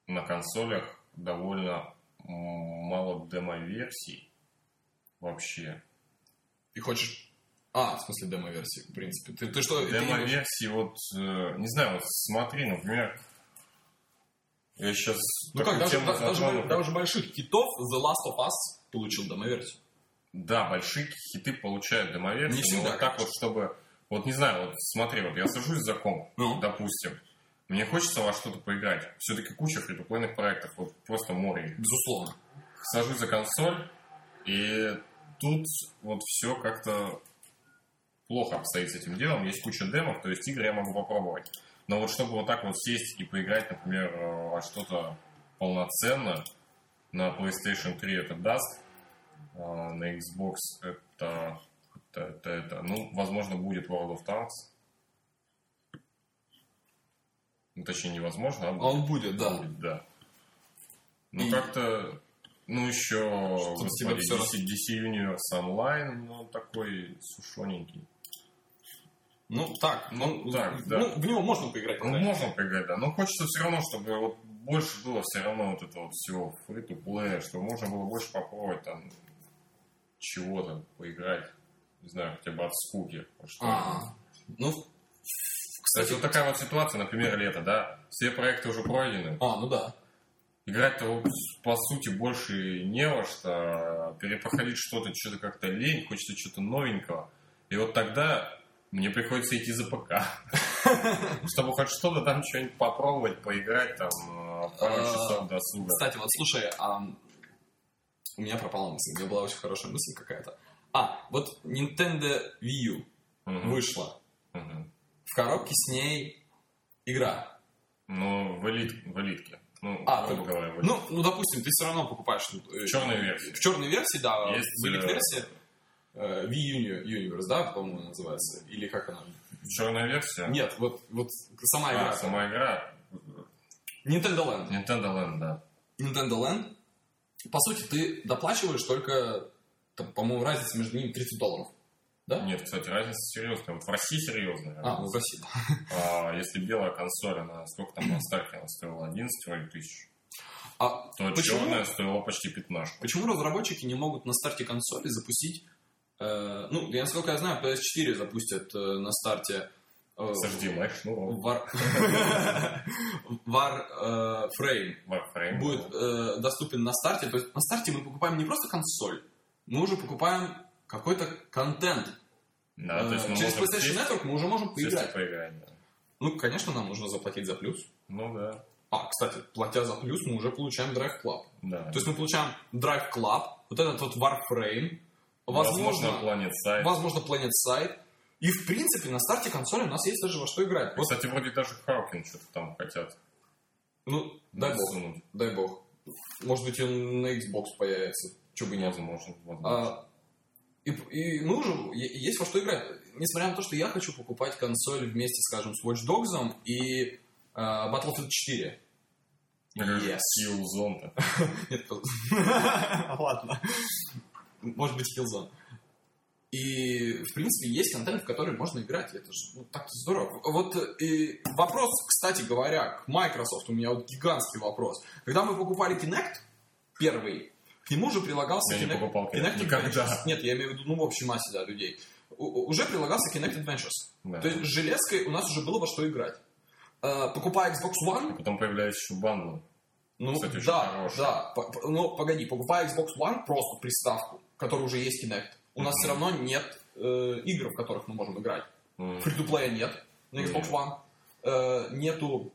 на консолях довольно мало демо-версий вообще. Ты хочешь... А, в смысле демо-версии, в принципе. Ты, ты что? ты Демо-версии, вот, э, не знаю, вот смотри, например, я сейчас Ну как, даже, да- даже, даже больших хитов The Last of Us получил демо-версию. Да, большие хиты получают демо-версии, Не но всегда, вот так вот, чтобы... Вот не знаю, вот смотри, вот я сажусь за комп, Ну. допустим, мне хочется во что-то поиграть. Все-таки куча фритуплейных проектов, вот просто море. Безусловно. Сажусь за консоль, и тут вот все как-то плохо обстоит с этим делом. Есть куча демов, то есть игры я могу попробовать. Но вот чтобы вот так вот сесть и поиграть, например, э, во что-то полноценно, на PlayStation 3 это даст, а на Xbox это, это, это, это, ну, возможно, будет World of Tanks. Ну, точнее, невозможно, а А он будет, да. будет, да. Ну, И- как-то, ну, еще, господи, всё DC, DC Universe Online, ну, такой сушоненький. Ну, так. Ну, так, да. ну, в него можно поиграть. по Ну, мере. можно поиграть, да. Но хочется все равно, чтобы вот больше было все равно вот этого всего free to play, чтобы можно было больше попробовать там чего-то поиграть. Не знаю, хотя бы от скуки. Вот что А, ну, Кстати, вот такая вот ситуация, например, лето, да? Все проекты уже пройдены. А, ну да. Играть-то, вот, по сути, больше не во что. Перепроходить что-то, что-то как-то лень, хочется что-то новенького. И вот тогда мне приходится идти за ПК. *laughs* Чтобы хоть что-то там, что-нибудь попробовать, поиграть, там, э, пару А, часов досуга. Кстати, вот слушай, а, у меня пропала мысль. У меня была очень хорошая мысль какая-то. А, вот Nintendo Wii U вышла. В коробке с ней игра. Ну, в, элит, в элитке. Ну, А, грубо ты- говоря, в элитке. Ну, ну, допустим, ты все равно покупаешь... э, В черной версии. В черной версии, да. Есть, в элит э, Uni- Universe, да, по-моему, называется? Или как она? Черная версия? Нет, вот, вот сама игра. А, сама игра. Nintendo Land. Nintendo Land, да. Nintendo Land. По сути, ты доплачиваешь только, там, по-моему, разница между ними 30 долларов. Да? Нет, кстати, разница серьезная. Вот в России серьезная. А, ну, в России. А если белая консоль, она сколько там на старте, она стоила 11 вроде тысяч, А то почему, черная стоила почти 15. почему разработчики не могут на старте консоли запустить... э, ну, я, насколько я знаю, PS4 запустят э, на старте... э, С HDMI шнуром. War, *laughs* War э, Frame Warframe. будет э, доступен на старте. То есть на старте мы покупаем не просто консоль, мы уже покупаем какой-то контент. Да, то есть мы Через PlayStation сесть- Network мы уже можем поиграть. поиграть, да. Ну, конечно, нам нужно заплатить за плюс. Ну да, А, кстати, платя за плюс, мы уже получаем Drive Club. да. То есть мы получаем Drive Club, вот этот вот Warframe, возможно, Planet Side. возможно Planet Side. И, в принципе, на старте консоли у нас есть даже во что играть. Вот, Кстати, вроде даже Хаукен что-то там хотят ну, дай бог, засунуть. дай бог. Может быть, он на Xbox появится. Че бы нет. Возможно, возможно. А, и, и уже е- есть во что играть. Несмотря на то, что я хочу покупать консоль вместе, скажем, с Watch Dogs и а, Battlefield 4. Я говорю, yes. Killzone-то. *laughs* *laughs* Ладно. Может быть, Killzone. И, в принципе, есть контент, в который можно играть. и Это же ну, так здорово. Вот и вопрос, кстати говоря, к Microsoft. У меня вот гигантский вопрос. Когда мы покупали Kinect первый, к нему уже прилагался Я не Kinect, покупал Kinect Kinect никогда. Adventures. Нет, я имею в виду, ну, в общей массе, да, людей. У- уже прилагался Kinect Adventures. Да. То есть с железкой у нас уже было во что играть. Э, Покупая Xbox One, А потом появляется еще бандл. ну, Кстати, да, да. Но погоди, покупая Xbox One, просто приставку, которая уже есть Kinect, у нас Мгм. все равно нет э, игр, в которых мы можем играть. Free to нет на Xbox. One. Э, нету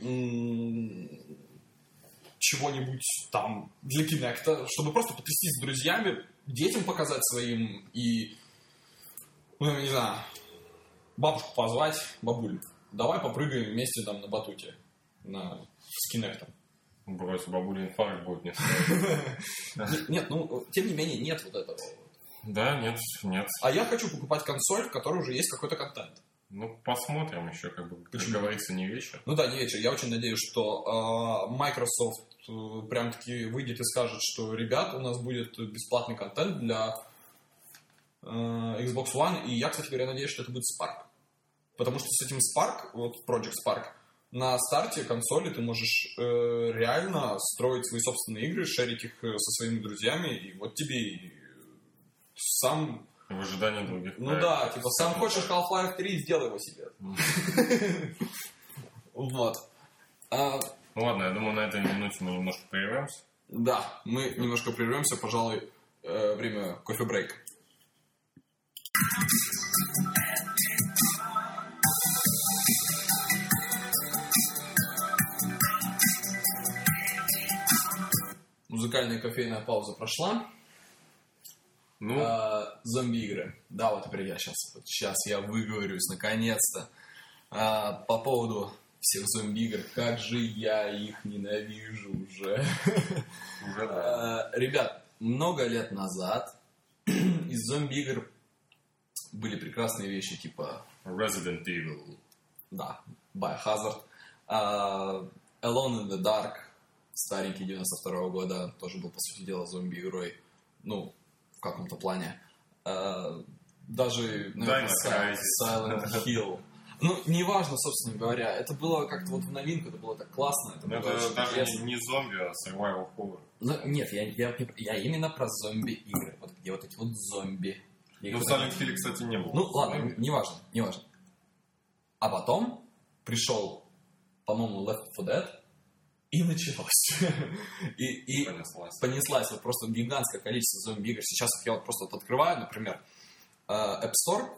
м, чего-нибудь там для Kinect, чтобы просто потрястись с друзьями, детям показать своим и, ну, не знаю, бабушку позвать, бабуль, давай попрыгаем вместе там на батуте, на, с Kinect. Брось, бабуля инфаркт будет не Нет, *laughs* Нет, ну, тем не менее, нет вот этого. Да, нет, нет. А я хочу покупать консоль, в которой уже есть какой-то контент. Ну, посмотрим еще, как бы, как говорится, не вечер. Ну да, не вечер. Я очень надеюсь, что э, Microsoft э, прям таки выйдет и скажет, что, ребят, у нас будет бесплатный контент для э, Xbox One. И я, кстати говоря, надеюсь, что это будет Spark. Потому что с этим Spark, вот Project Spark, на старте консоли ты можешь э, реально строить свои собственные игры, шерить их э, со своими друзьями, и вот тебе и сам В ожидании других ну проектов. да, типа, сам хочешь Half-Life 3, сделай его себе. *laughs* Вот. А, Ну ладно, я думаю, на этой минуте мы немножко прервемся. да, мы немножко прервемся, пожалуй, э, время кофе-брейк. Музыкальная кофейная пауза прошла. Ну, А, зомби-игры. Да, вот теперь я сейчас, вот сейчас я выговорюсь наконец-то. А, по поводу всех зомби-игр, как же я их ненавижу уже. уже да. А, Ребят, много лет назад *clears throat* из зомби-игр были прекрасные вещи, типа, Resident Evil. да, Biohazard, а, Alone in the Dark, старенький 92 года, тоже был, по сути дела, зомби-игрой, ну, в каком-то плане. А, даже наверное. Silent *laughs* Hill. Ну, неважно, собственно говоря. Это было как-то вот в новинку, это было так классно. Это, Ну, было это даже интересно. не, не зомби, а survival horror. Ну, нет, я, я, я именно про зомби-игры. Вот где вот эти вот зомби. Ну, Silent Hill, кстати, не было. Ну, ладно, неважно, неважно. А потом пришел, по-моему, Left 4 Dead, и началось. *laughs* и, и Понеслась. понеслась вот просто гигантское количество зомби-игр. Сейчас я вот просто вот открываю, например, э, App Store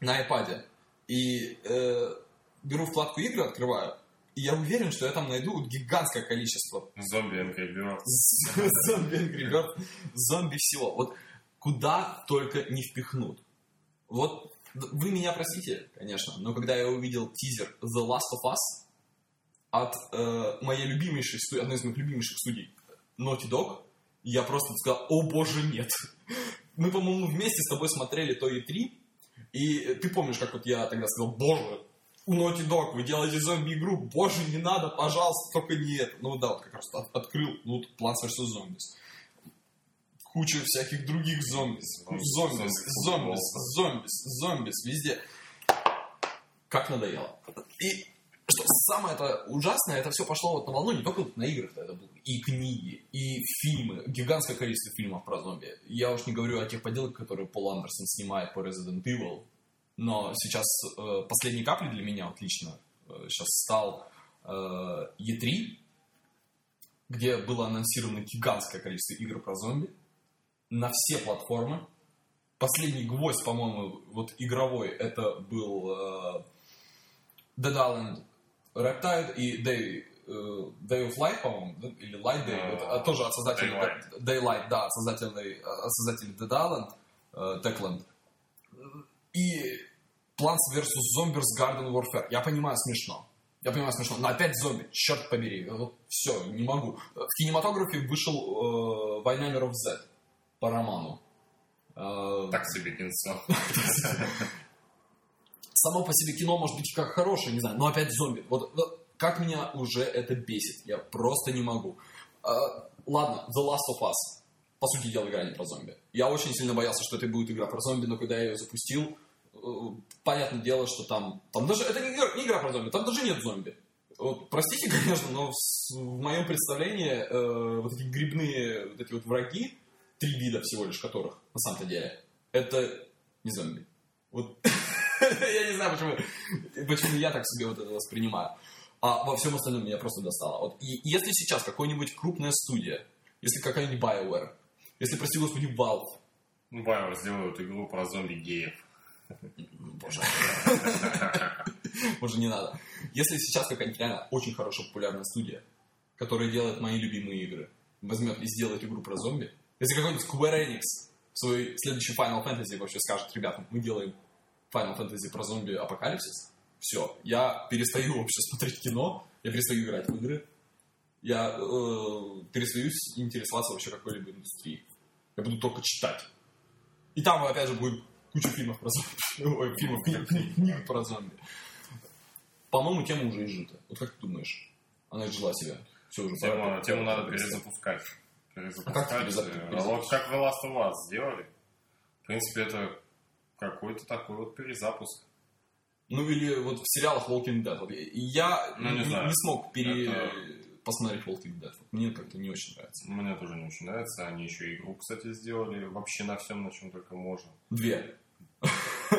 на iPad, и э, беру вкладку игры, открываю, и я уверен, что я там найду вот гигантское количество Зомби Angry Birds. *laughs* зомби Angry Birds, зомби всего. Вот куда только не впихнут. Вот вы меня простите, конечно, но когда я увидел тизер The Last of Us от э, моей любимейшей студии, одной из моих любимейших студий Naughty Dog, я просто сказал, о боже, нет. Мы, по-моему, вместе с тобой смотрели то и три, и ты помнишь, как вот я тогда сказал, боже, у Naughty Dog, вы делаете зомби-игру, боже, не надо, пожалуйста, только не это. Ну да, вот как раз от- открыл, ну, Plants vs. Zombies. Куча всяких других зомби. Зомби- зомбис, зомбис, зомбис, везде. Как надоело. И что самое это ужасное, это все пошло вот на волну, не только на играх это было, и книги, и фильмы, гигантское количество фильмов про зомби. Я уж не говорю о тех поделках, которые Пол Андерсон снимает по Resident Evil, но сейчас э, последней каплей для меня вот лично э, сейчас стал э, E3, где было анонсировано гигантское количество игр про зомби на все платформы. Последний гвоздь, по-моему, вот игровой, это был э, Dead Island Reptile и Day, э, Day of Light, по-моему, да? или Light Day, А, вот, а, тоже от создателей Daylight. Daylight, да, от создателей, от создателей Dead Island, э, Techland. И Plants vs. Zombies Garden Warfare. Я понимаю, смешно. Я понимаю, смешно. Но опять зомби, черт побери. Вот все, не могу. В кинематографе вышел э, Война миров Z по роману. Э, Так себе кинцо. *laughs* само по себе кино может быть как хорошее, не знаю, но опять зомби. Вот, вот как меня уже это бесит, я просто не могу. А, ладно, The Last of Us. По сути дела, игра не про зомби. Я очень сильно боялся, что это будет игра про зомби, но когда я ее запустил, э, понятное дело, что там... Там даже... Это не игра, не игра про зомби, там даже нет зомби. Вот, простите, *laughs* конечно, но в, в моем представлении э, вот эти грибные вот эти вот враги, три вида всего лишь которых, на самом-то деле, это не зомби. Вот *laughs* *laughs* я не знаю, почему, почему я так себе вот это воспринимаю. А во всем остальном меня просто достало. Вот, и если сейчас какая-нибудь крупная студия, если какая-нибудь BioWare, если, прости господи, Valve, Ну, Байо сделают игру про зомби-геев. боже, боже, не надо. Если сейчас какая-нибудь реально очень хорошая популярная студия, которая делает мои любимые игры, возьмет и сделает игру про зомби, если какой-нибудь Square Enix в свой следующий Final Fantasy вообще скажет, ребята, мы делаем Final Fantasy про зомби апокалипсис, все, я перестаю вообще смотреть кино, я перестаю играть в игры, я э, перестаю интересоваться вообще какой-либо индустрией. Я буду только читать. И там, опять же, будет куча фильмов про зомби. *laughs* Ой, фильмов, книг, про зомби. По-моему, тема уже изжита. Вот как ты думаешь? Она изжила себя. Все уже. Тему, пора- тему пора- надо пора- перезапускать. А как Перезапускать. перезап- перезапускать? Вот как The Last of Us сделали. В принципе, это какой-то такой вот перезапуск. Ну или вот в сериалах Walking Dead. Вот я Ну, не не, знаю. не смог пере... Это- посмотреть Walking Dead. Мне как-то не очень нравится. Мне тоже не очень нравится. Они еще игру, кстати, сделали вообще на всем, на чем только можно. Две.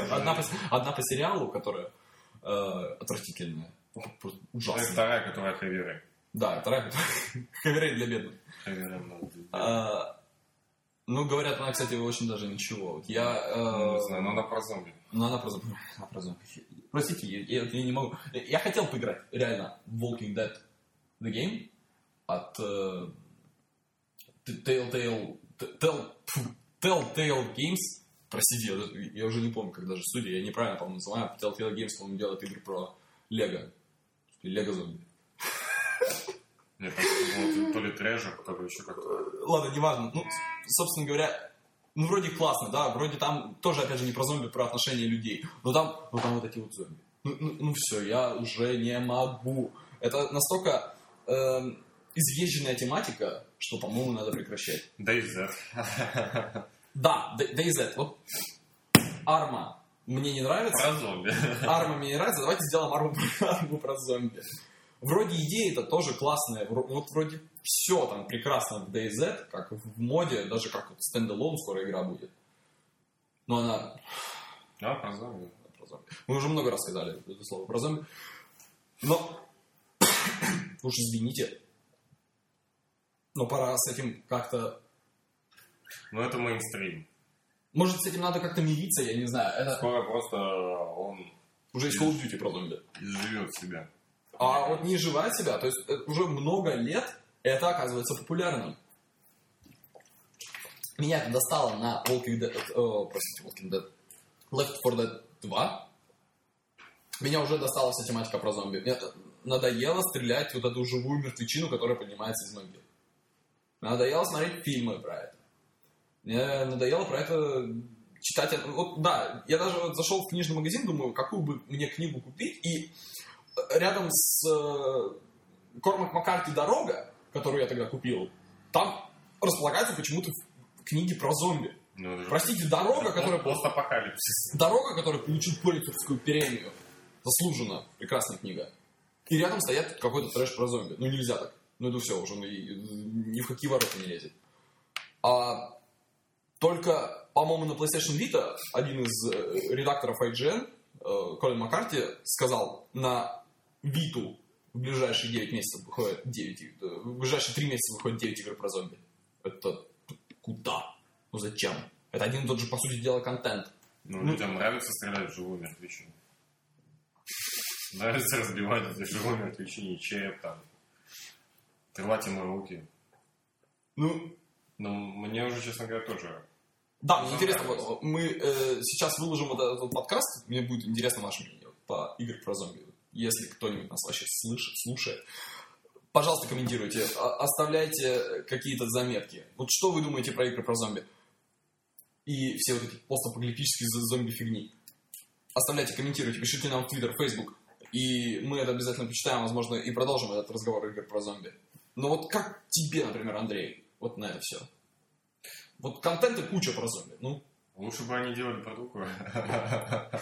Одна по, одна по сериалу, которая э, отвратительная. Просто Ужасная. вторая, которая Rain. Да, вторая. Хаверей *laughs* для бедных. Heavy Rain надо сделать. А, Ну, говорят, она, кстати, очень даже ничего. Вот я... э, Ну, не знаю, но она про зомби. Ну, она про зомби. *laughs* Она про зомби. Простите, я, я- я не могу. Я хотел поиграть, реально, в Walking Dead The Game от э, Telltale, Tell, Telltale Games. Простите, я, я уже не помню, как даже студия, я неправильно, по-моему, называю. Telltale Games, по-моему, делает игры про Лего. Лего зомби. *laughs* Кажется, было то ли Treasure, то ли еще как-то. Ладно, неважно. Ну, собственно говоря, ну, вроде классно, да, вроде там тоже, опять же, не про зомби, про отношения людей. Но там, но там вот эти вот зомби. Ну, все, я уже не могу. Это настолько эм, изъезженная тематика, что, по-моему, надо прекращать. DayZ. Да, DayZ, вот Арма мне не нравится. Про зомби. Арма мне не нравится, давайте сделаем арму, *laughs* арму про зомби. Вроде идея это тоже классная, вот вроде все там прекрасно в DayZ, как в моде, даже как вот стендалон скоро игра будет. Но она А, про зомби. про зомби. Мы уже много раз сказали это слово про зомби. Но *coughs* уж извините, но пора с этим как-то... Ну, это мейнстрим. Может, с этим надо как-то мириться, я не знаю. Это Скоро просто он уже из Call of Duty про зомби. изживет себя. А вот не изживает себя, то есть э, уже много лет это оказывается популярным. Меня это достало на Walking Dead, э, о, простите, Walking Dead, Left 4 Dead 2. Меня уже досталась эта тематика про зомби. Мне надоело стрелять вот эту живую мертвечину, которая поднимается из могил. Надоело смотреть фильмы про это. Мне надоело про это читать. Вот, да, я даже вот зашел в книжный магазин, думаю, какую бы мне книгу купить, и рядом с э, Кормак Маккарти «Дорога», которую я тогда купил, там располагаются почему-то книги про зомби. Ну, это Простите, «Дорога», которая... Постапокалипсис. «Дорога», которая получил Пулитцерскую премию. Заслуженно. Прекрасная книга. И рядом стоят какой-то трэш про зомби. Ну, нельзя так. Ну, это все уже ну, и- ни в какие ворота не лезет. А только, по-моему, на PlayStation Vita один из э, редакторов IGN, э, Колин Маккарти, сказал, на Виту в ближайшие 9 месяцев выходит 9, иг- э, в ближайшие 3 месяца выходит 9 игр про зомби. Это куда? Ну зачем? Это один и тот же, по сути дела, контент. Ну, людям нравится стрелять в живую мертвечину. Нравится разбивать эти живую мертвечине череп там. Отрывать ему руки. Ну, Но мне уже, честно говоря, тоже. да, мне Ну, интересно, нравится. вот, мы э, сейчас выложим вот этот вот подкаст, мне будет интересно ваше мнение по играм про зомби. Если кто-нибудь нас вообще слышит, слушает, пожалуйста, комментируйте, а- оставляйте какие-то заметки. Вот что вы думаете про игры про зомби? И все вот эти постапокалиптические зомби-фигни. Оставляйте, комментируйте, пишите нам в Твиттер, Фейсбук. И мы это обязательно почитаем, возможно, и продолжим этот разговор игр про зомби. Но вот как тебе, например, Андрей, вот на это все? Вот контента куча про зомби. Ну, Лучше бы они делали про. *laughs*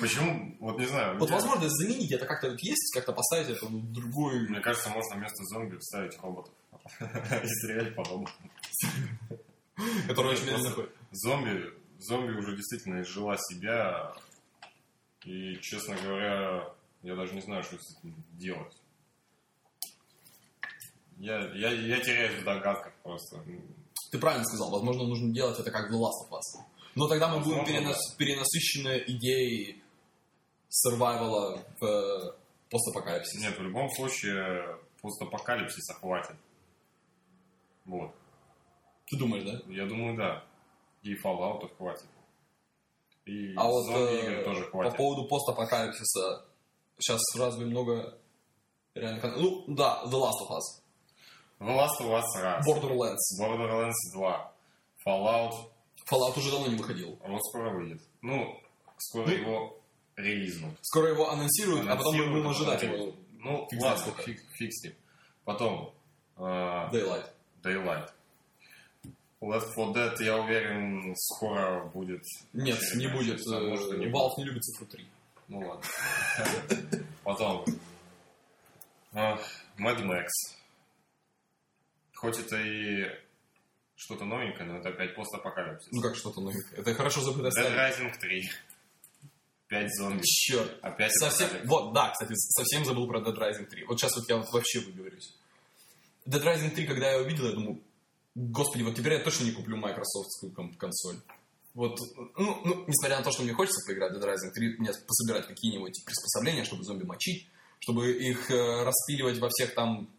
Почему? Вот не знаю. вот мне- возможно заменить это как-то есть, как-то поставить это в другой... Мне кажется, можно вместо зомби вставить роботов. *laughs* И стрелять по роботам. который очень медленно. Зомби, зомби уже действительно изжила себя. И, честно говоря, я даже не знаю, что с этим делать. Я, я, я теряюсь в догадках просто. Ты правильно сказал, возможно, нужно делать это как в Last of Us. Но тогда мы будем Возможно, перенас- перенасыщены идеей сервайвала в э, постапокалипсис. Нет, в любом случае постапокалипсиса хватит. Вот. Ты думаешь, да? Я думаю, да. И Fallout хватит. И А вот э, тоже по хватит. поводу постапокалипсиса, сейчас разве много реально... Ну, да, The Last of Us, The Last of Us раз. Borderlands. Borderlands 2. Fallout Fallout уже давно не выходил. вот скоро выйдет. Ну, скоро Ну, его релизнут. Скоро его анонсируют, а потом мы будем ожидать его Ну, Фиг ладно, сколько. фиг, фиг с ним. Потом э, Daylight. Daylight. Left 4 Dead, я уверен, скоро будет. Нет, не будет. может, не э, будет. Valve не любит цифру 3. Ну ладно. *laughs* Потом. Mad Max. Хоть это и что-то новенькое, но это опять постапокалипсис. Ну как что-то новенькое. Это хорошо забытая Dead. Rising 3. 5 зомби. Черт. Опять Совсем, вот, да, кстати, совсем забыл про Dead Rising 3. Вот сейчас вот я вот вообще выговорюсь. Dead Rising 3, когда я увидел, я думаю, господи, вот теперь я точно не куплю майкрософтскую кон- консоль. Вот, ну, ну, несмотря на то, что мне хочется поиграть в Dead Rising 3, мне пособирать какие-нибудь приспособления, чтобы зомби мочить, чтобы их э, распиливать во всех там,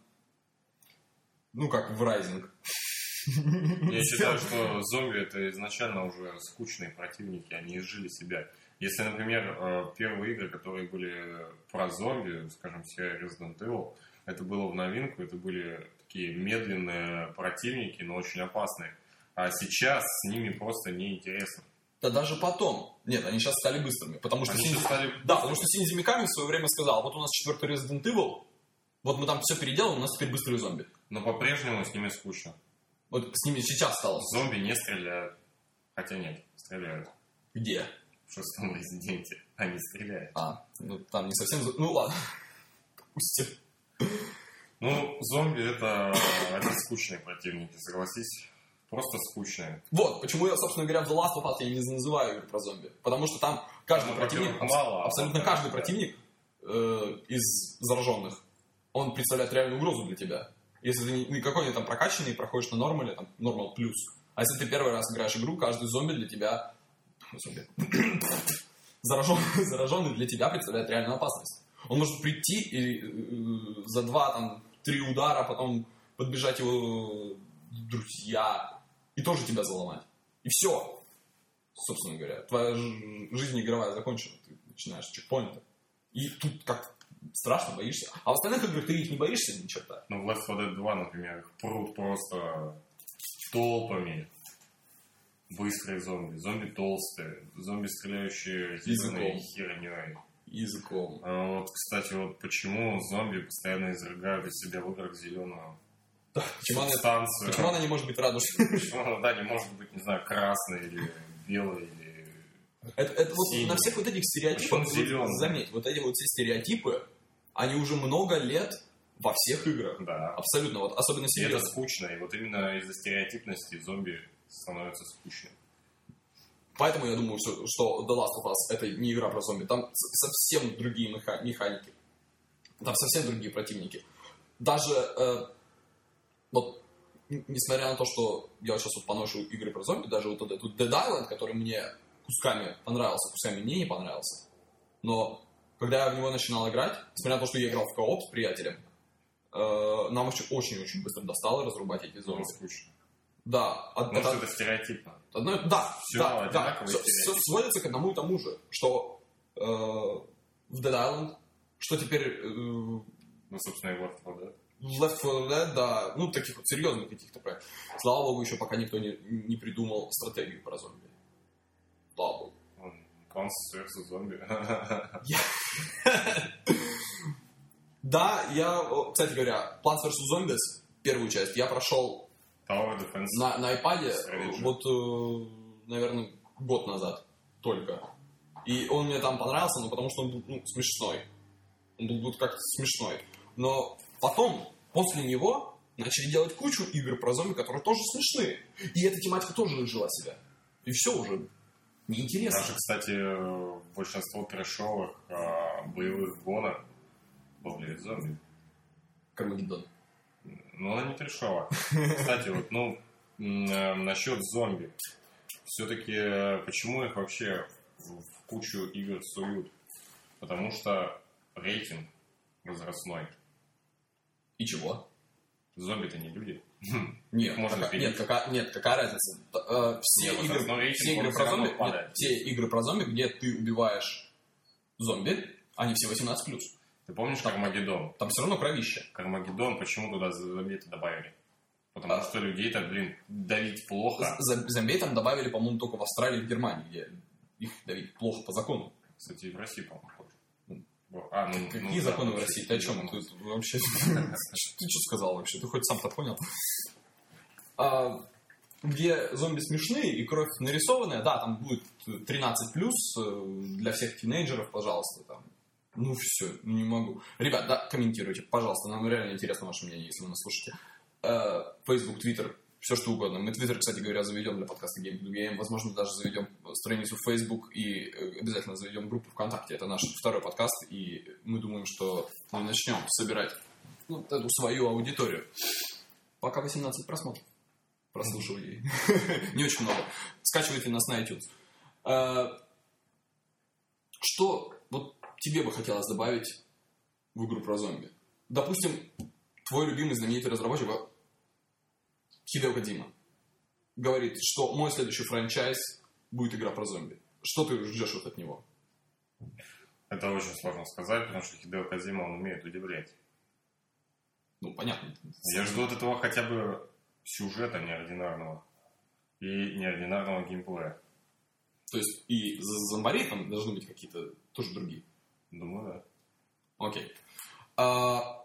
ну, как в Rising. Я *laughs* считаю, что зомби это изначально уже скучные противники, они изжили себя. Если, например, э, первые игры, которые были про зомби, скажем, серия Resident Evil, это было в новинку, это были такие медленные противники, но очень опасные. А сейчас с ними просто неинтересно. Да даже потом. Нет, они сейчас стали быстрыми, потому что Они Синзи- стали... Да, потому что Синзи Миками в свое время сказал, вот у нас четвертый Resident Evil, вот мы там все переделаем, у нас теперь быстрые зомби. Но по-прежнему с ними скучно. Вот с ними сейчас стало. Зомби не стреляют. Хотя нет, стреляют. Где? В шестом резиденте они стреляют. А, ну там не совсем... Ну ладно. Допустим. Ну, зомби это, это скучные противники, согласись. Просто скучные. Вот, почему я, собственно говоря, в The Last of Us я не называю игру про зомби. Потому что там каждый Ну, противник, мало, а абсолютно каждый да. противник э, из зараженных, он представляет реальную угрозу для тебя. Если ты никакой не там прокачанный, проходишь на нормале, там, нормал плюс. А если ты первый раз играешь игру, каждый зомби для тебя... *clears throat* Зараженный, *laughs* зараженный для тебя представляет реальную опасность. Он может прийти и э, за два, там, три удара потом подбежать его друзья и тоже тебя заломать. И все. Собственно говоря, твоя жизнь игровая закончена. Ты начинаешь с чекпоинта. И тут как страшно, боишься. А в остальных играх ты их не боишься ни черта. Ну, в Left 4 Dead 2, например, их прут просто толпами. Быстрые зомби, зомби толстые, зомби, стреляющие зеленой херней. Языком. А вот, кстати, вот почему зомби постоянно изрыгают из себя в играх зеленую Почему она, почему она не может быть радужной? Почему она, да, не может быть, не знаю, красной или белой, или... Это, это вот на всех вот этих стереотипах, вот заметь, вот эти вот все стереотипы, они уже много лет во всех играх. Да. Абсолютно, вот особенно И это серьезно. скучно, и вот именно из-за стереотипности зомби становятся скучными. Поэтому я думаю, что, The Last of Us это не игра про зомби. Там совсем другие меха- механики. Там совсем другие противники. Даже э, вот несмотря на то, что я сейчас вот поношу игры про зомби, даже вот этот Dead Island, который мне кусками понравился, кусками мне не понравился. Но когда я в него начинал играть, несмотря на то, что я играл в кооп с приятелем, э, нам очень- очень-очень быстро достало разрубать эти зомби. Зомби скучно. Да, от- Может, от- это стереотипно. Одно- да, Всё да, да. всё сводится к одному и тому же, что э, в Dead Island, что теперь э, Ну, собственно, и Left 4 Dead. Left 4 Dead, да, ну, таких вот серьезных каких-то проектов. Слава богу, еще пока никто не, не придумал стратегию про зомби. Слава богу. Plants vs. зомби. *laughs* Да, я, кстати говоря, Plants vs. Zombies, первую часть, я прошел Tower Defense. на, на iPad, Strategy. вот, э, наверное, год назад только. И он мне там понравился, ну, потому что он был ну, смешной. Он был вот как-то смешной. Но потом, после него, начали делать кучу игр про зомби, которые тоже смешные. И эта тематика тоже изжила себя. И все уже неинтересно. Даже, кстати, э, большинство трэшовых а, боевых гонок были зомби. Кармагеддон. Ну, она не трешовая. *laughs* Кстати, вот, ну, э, насчет зомби. Все-таки почему их вообще в, кучу игр суют? Потому что рейтинг возрастной. И чего? Зомби-то не люди. *laughs* Нет, можно какая, нет, какая, нет, какая разница? Э, все, Нет, игры, все, игры про зомби, нет, все игры про зомби, где ты убиваешь зомби, они все 18+. Ты помнишь Кармагеддон? Там все равно кровище. Кармагеддон, почему туда зомби-то добавили? Потому А. что людей-то, блин, давить плохо. Зомби там добавили, по-моему, только в Австралии и в Германии, где их давить плохо по закону. Кстати, и в России, по-моему, тоже. А, ну, Какие ну, да, законы в вообще, России? Ты о чем? ну, Ты вообще... *laughs* Ты что сказал вообще? Ты хоть сам-то понял? А, Где зомби смешные и кровь нарисованная, да, там будет 13 плюс для всех тинейджеров, пожалуйста, там. Ну все, не могу. Ребят, да, комментируйте, пожалуйста, нам реально интересно ваше мнение, если вы нас слушаете. Э, Facebook, Twitter, все что угодно. Мы Twitter, кстати говоря, заведем для подкаста Game to Game. Возможно, даже заведем страницу в Facebook и э, обязательно заведем группу ВКонтакте. Это наш второй подкаст, и мы думаем, что мы начнем собирать ну, эту свою аудиторию. Пока 18 просмотров. Прослушиваний. *laughs* Не очень много. Скачивайте нас на iTunes. Э, Что вот тебе бы хотелось добавить в игру про зомби? Допустим, твой любимый знаменитый разработчик Хидео Кодзима говорит, что мой следующий франчайз будет игра про зомби. Что ты ждешь вот от него? Это очень сложно сказать, потому что Хидео Казима, он умеет удивлять. Ну, понятно. Я жду от этого хотя бы сюжета неординарного и неординарного геймплея. То есть и з- зомбари там должны быть какие-то тоже другие. Думаю, да. Окей. А,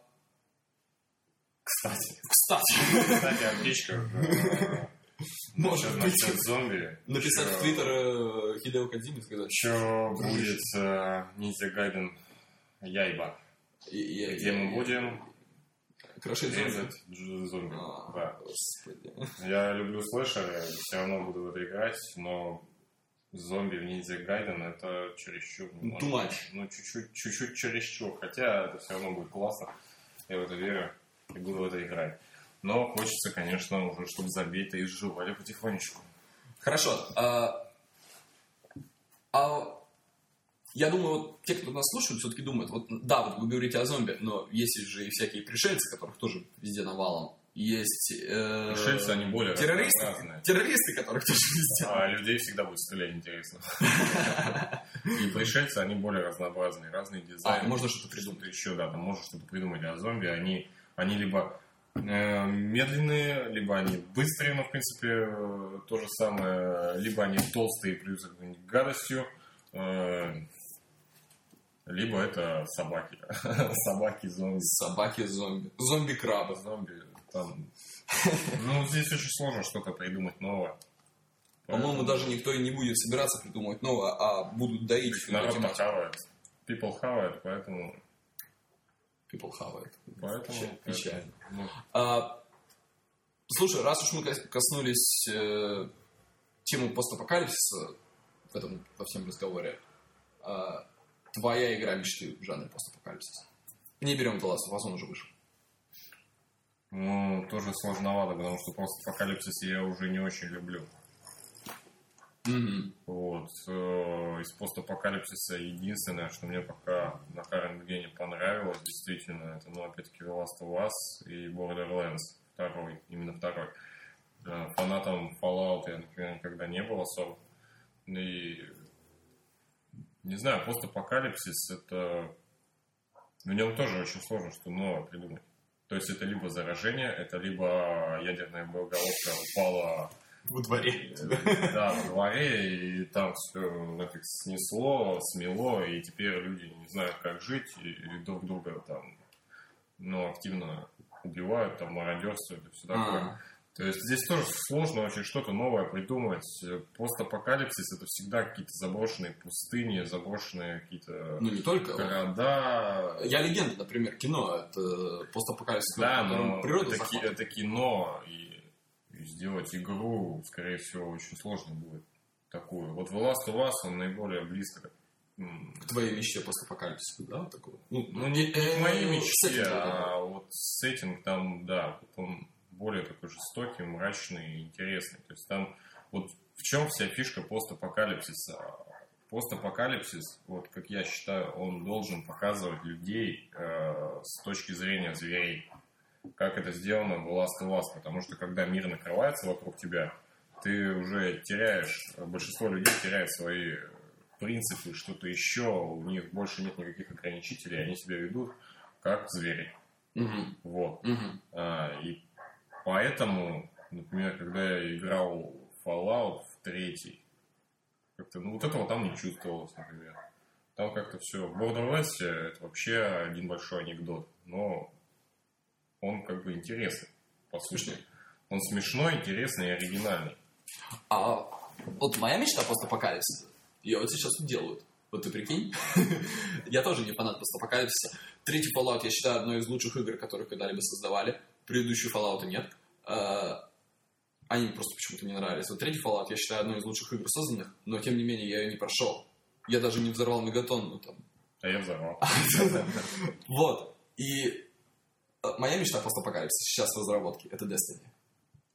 Кстати, кстати, кстати, о птичках. э, Может быть. зомби. Написать в Твиттер э, Хидео Кадзиме и сказать... Дружище. будет э, Ниндзя Гайден Яйба? Где мы будем Крошить зомби. зомби? А, Да. Господи. Я люблю слэшеры, все равно буду в это играть, но зомби в Ниндзя Гайден это чересчур. Ну, too much. Ну, чуть-чуть, чуть-чуть чересчур. Хотя это все равно будет классно. Я в это верю и буду в это играть. Но хочется, конечно, уже, чтобы зомби-то изживали потихонечку. Хорошо. А, а я думаю, вот те, кто нас слушают, все-таки думают, вот да, вот вы говорите о зомби, но есть же и всякие пришельцы, которых тоже везде навалом. Есть э, Пришельцы, они более террористы, разнообразные. террористы, которых тоже везде. А людей всегда будет стрелять интересно. *laughs* И пришельцы, они более разнообразные, разные дизайны. А, можно что-то придумать. Еще, да, там можно что-то придумать. А зомби, они, они либо э, медленные, либо они быстрые, но, в принципе, э, то же самое. Либо они толстые, плюс какой-нибудь гадостью. либо это собаки. *laughs* Собаки, зомби. Собаки-зомби. Зомби-крабы. Зомби, там... Ну, здесь очень сложно что-то придумать новое. По-моему, Поэтому- даже никто и не будет собираться придумывать новое, а будут доить Народ хавает. People хавает, поэтому... People хавает. поэтому Печаль- Печально. ну, А, слушай, раз уж мы кос- коснулись э, темы постапокалипсиса в этом во всем разговоре, а, твоя игра мечты в жанре постапокалипсиса. Не берем The Last of Us, он уже вышел. Ну, тоже сложновато, потому что просто апокалипсис я уже не очень люблю. Мгм. Вот. э, Из постапокалипсиса единственное, что мне пока на Gen понравилось, действительно, это, ну, опять-таки, The Last of Us и Borderlands второй, именно второй. Э, Фанатом Fallout я, например, никогда не был особо. И не знаю, постапокалипсис это... В нем тоже очень сложно что новое придумать. То есть это либо заражение, это либо ядерная боеголовка упала Во дворе. да, во дворе, и там все нафиг снесло, смело, и теперь люди не знают, как жить, и, друг друга там, ну, активно убивают, там, мародерствуют и все такое. А, То есть здесь тоже сложно очень что-то новое придумать. Постапокалипсис это всегда какие-то заброшенные пустыни, заброшенные какие-то Ну, не только. города. Я легенда, например, кино. Это постапокалипсис, Да, в но природа это, ки- это кино, и, и сделать игру, скорее всего, очень сложно будет такую. Вот The Last of Us, он наиболее близко к твоей мечте постапокалипсиса, да, вот такого? Ну, Ну, не, не к моей э, мечте, сеттинг такой. а вот сеттинг там, да, он более такой жестокий, мрачный и интересный. То есть там вот в чем вся фишка постапокалипсиса? Постапокалипсис, вот как я считаю, он должен показывать людей э, с точки зрения зверей. Как это сделано в Last of Us, потому что когда мир накрывается вокруг тебя, ты уже теряешь, большинство людей теряет свои принципы, что-то еще, у них больше нет никаких ограничителей, они себя ведут как звери. Мгм, Вот. мгм. А, и поэтому, например, когда я играл в Fallout в третий, как-то, ну, вот этого там не чувствовалось, например. Там как-то все. В Borderlands это вообще один большой анекдот, но он как бы интересный, по сути. Он смешной, интересный и оригинальный. А вот моя мечта постапокалипсиса, ее вот сейчас делают. Вот ты прикинь, *laughs* я тоже не фанат постапокалипсиса. Третий Fallout я считаю одной из лучших игр, которые когда-либо создавали. Предыдущую Fallout нет. А, Они мне просто почему-то не нравились. Вот третий Fallout я считаю одной из лучших игр созданных, но тем не менее я ее не прошел. Я даже не взорвал мегатон, ну там. А я взорвал. *laughs* Вот. И э, моя мечта постапокалипсиса сейчас в разработке. Это Destiny.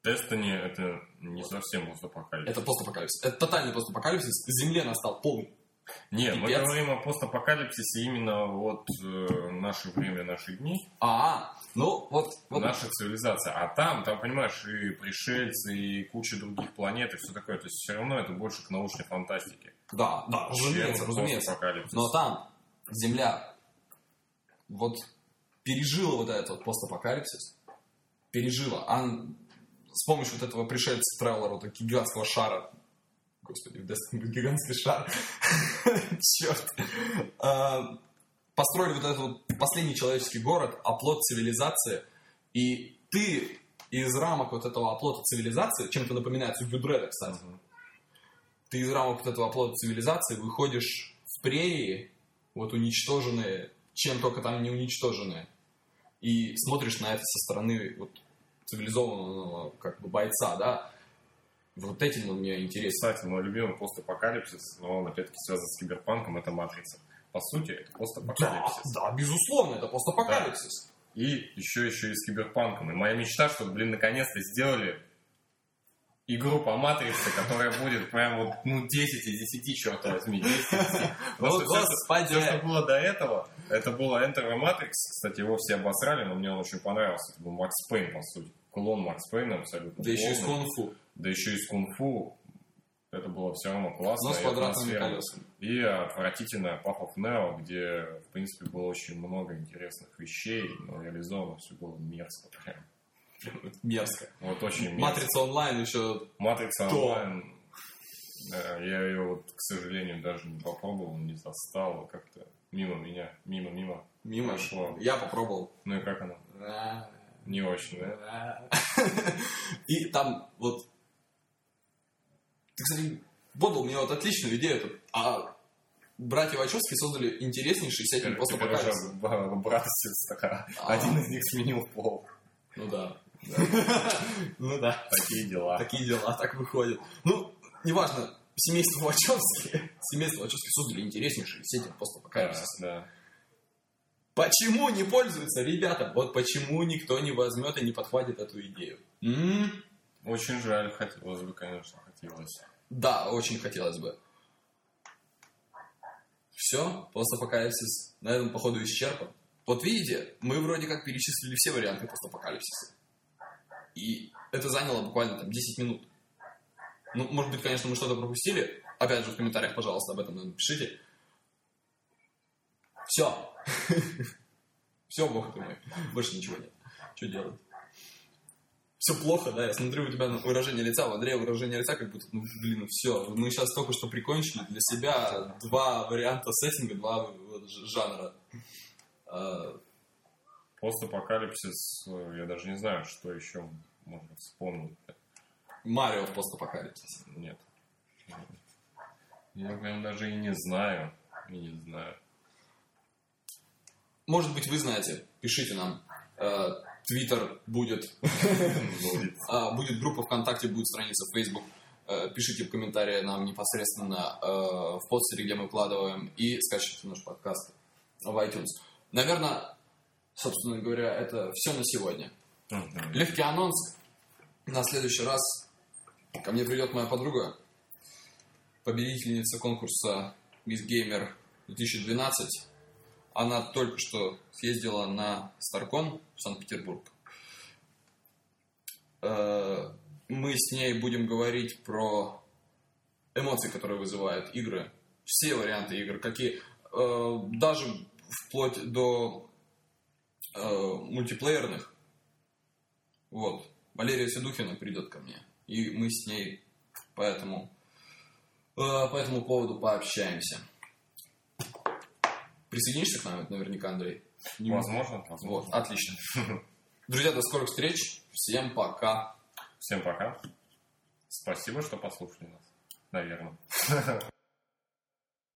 Destiny это не совсем постапокалипсис. Это постапокалипсис. Это тотальный постапокалипсис. Земле настал полный Нет, мы говорим о постапокалипсисе именно вот э, наше время, наши дни, А, ну вот, вот наша цивилизация. А там, там, понимаешь, и пришельцы, и куча других планет, и все такое. То есть все равно это больше к научной фантастике. да, да, разумеется, разумеется. Но там Земля вот пережила вот этот вот постапокалипсис, пережила. А с помощью вот этого пришельца Тревелера, вот гигантского шара, господи, в Destiny был гигантский шар, *laughs* черт, А, построили вот этот последний человеческий город, оплот цивилизации, и ты из рамок вот этого оплота цивилизации, чем-то напоминает судью Дреда, кстати, ты из рамок вот этого оплота цивилизации выходишь в прерии, вот уничтоженные, чем только там не уничтоженные, и смотришь на это со стороны вот цивилизованного как бы бойца, да, вот этим он мне интересен. Кстати, мой любимый постапокалипсис, но он опять-таки связан с киберпанком, это Матрица. По сути, это Да, постапокалипсис. да, безусловно, это постапокалипсис. И еще, еще и с киберпанком. И моя мечта, чтобы, блин, наконец-то сделали игру по Матрице, которая будет прям вот, ну, 10 из 10, черт возьми, 10 из 10. *laughs* О, Просто всё, что- господи! Все, что было до этого, это было Enter the Matrix. Кстати, его все обосрали, но мне он очень понравился. Это был Макс Пейн, по сути. Клон Макс Пейна абсолютно. Да еще и с полный. кунг-фу, Да еще и с кунг-фу. Это было все равно классно. но с квадратными колесами. И отвратительная Path of Neo, где, в принципе, было очень много интересных вещей, но реализовано все было мерзко прям. *laughs* Мерзко. Вот очень мерзко. Матрица онлайн еще Матрица То. онлайн. да, я ее, вот, к сожалению, даже не попробовал, не застал. Как-то мимо меня, мимо-мимо. мимо. Прошло. Я попробовал. Ну и как она? Да. Не очень, да? *laughs* И там вот... Ты, кстати, подал мне вот отличную идею. тут. А братья Вачовски создали интереснейший уже постапокалипсис. б- брат и сестра. Один из них сменил пол. Ну да. *laughs* Ну да. Такие дела. Такие дела, так выходит. Ну, неважно, семейство Вачовски, *laughs* семейство Вачовски создали интереснейший сеттинг Да, постапокалипсис. да. Почему не пользуются ребята? Вот почему никто не возьмет и не подхватит эту идею? М? Очень жаль, хотелось бы, конечно, хотелось. Да, очень хотелось бы. Все, постапокалипсис на этом, походу, исчерпан. Вот видите, мы вроде как перечислили все варианты постапокалипсиса. И это заняло буквально там 10 минут. Ну, может быть, конечно, мы что-то пропустили. Опять же, в комментариях, пожалуйста, об этом напишите. Все. *laughs* Все, бог ты мой. Больше ничего нет. Что делать? Все плохо, да? Я смотрю, у тебя выражение лица, у Андрея выражение лица, как будто, ну, блин, все. Мы сейчас только что прикончили для себя два варианта сеттинга, два жанра. А, Постапокалипсис, э, я даже не знаю, что еще можно вспомнить. Марио в постапокалипсисе. Нет. Я прям даже и не знаю. И не знаю. Может быть, вы знаете, пишите нам. Э, Твиттер будет, Будет. *laughs* *laughs* а, будет группа ВКонтакте, будет страница в Facebook. Э, Пишите в комментарии нам непосредственно э, в постере, где мы выкладываем, и скачивайте наш подкаст в iTunes. Наверное, собственно говоря, это все на сегодня. Мгм. Легкий анонс. На следующий раз ко мне придет моя подруга, победительница конкурса Miss Gamer 2012. Она только что съездила на Старкон в Санкт-Петербург. Э, Мы с ней будем говорить про эмоции, которые вызывают игры. Все варианты игр, какие... э, Даже вплоть до э, мультиплеерных. Вот. Валерия Седухина придет ко мне. И мы с ней по этому, э, по этому поводу пообщаемся. Присоединишься к нам наверняка, Андрей? Не- Возможно, возможно. Вот, отлично. Друзья, до скорых встреч. Всем пока. Всем пока. Спасибо, что послушали нас. Наверное.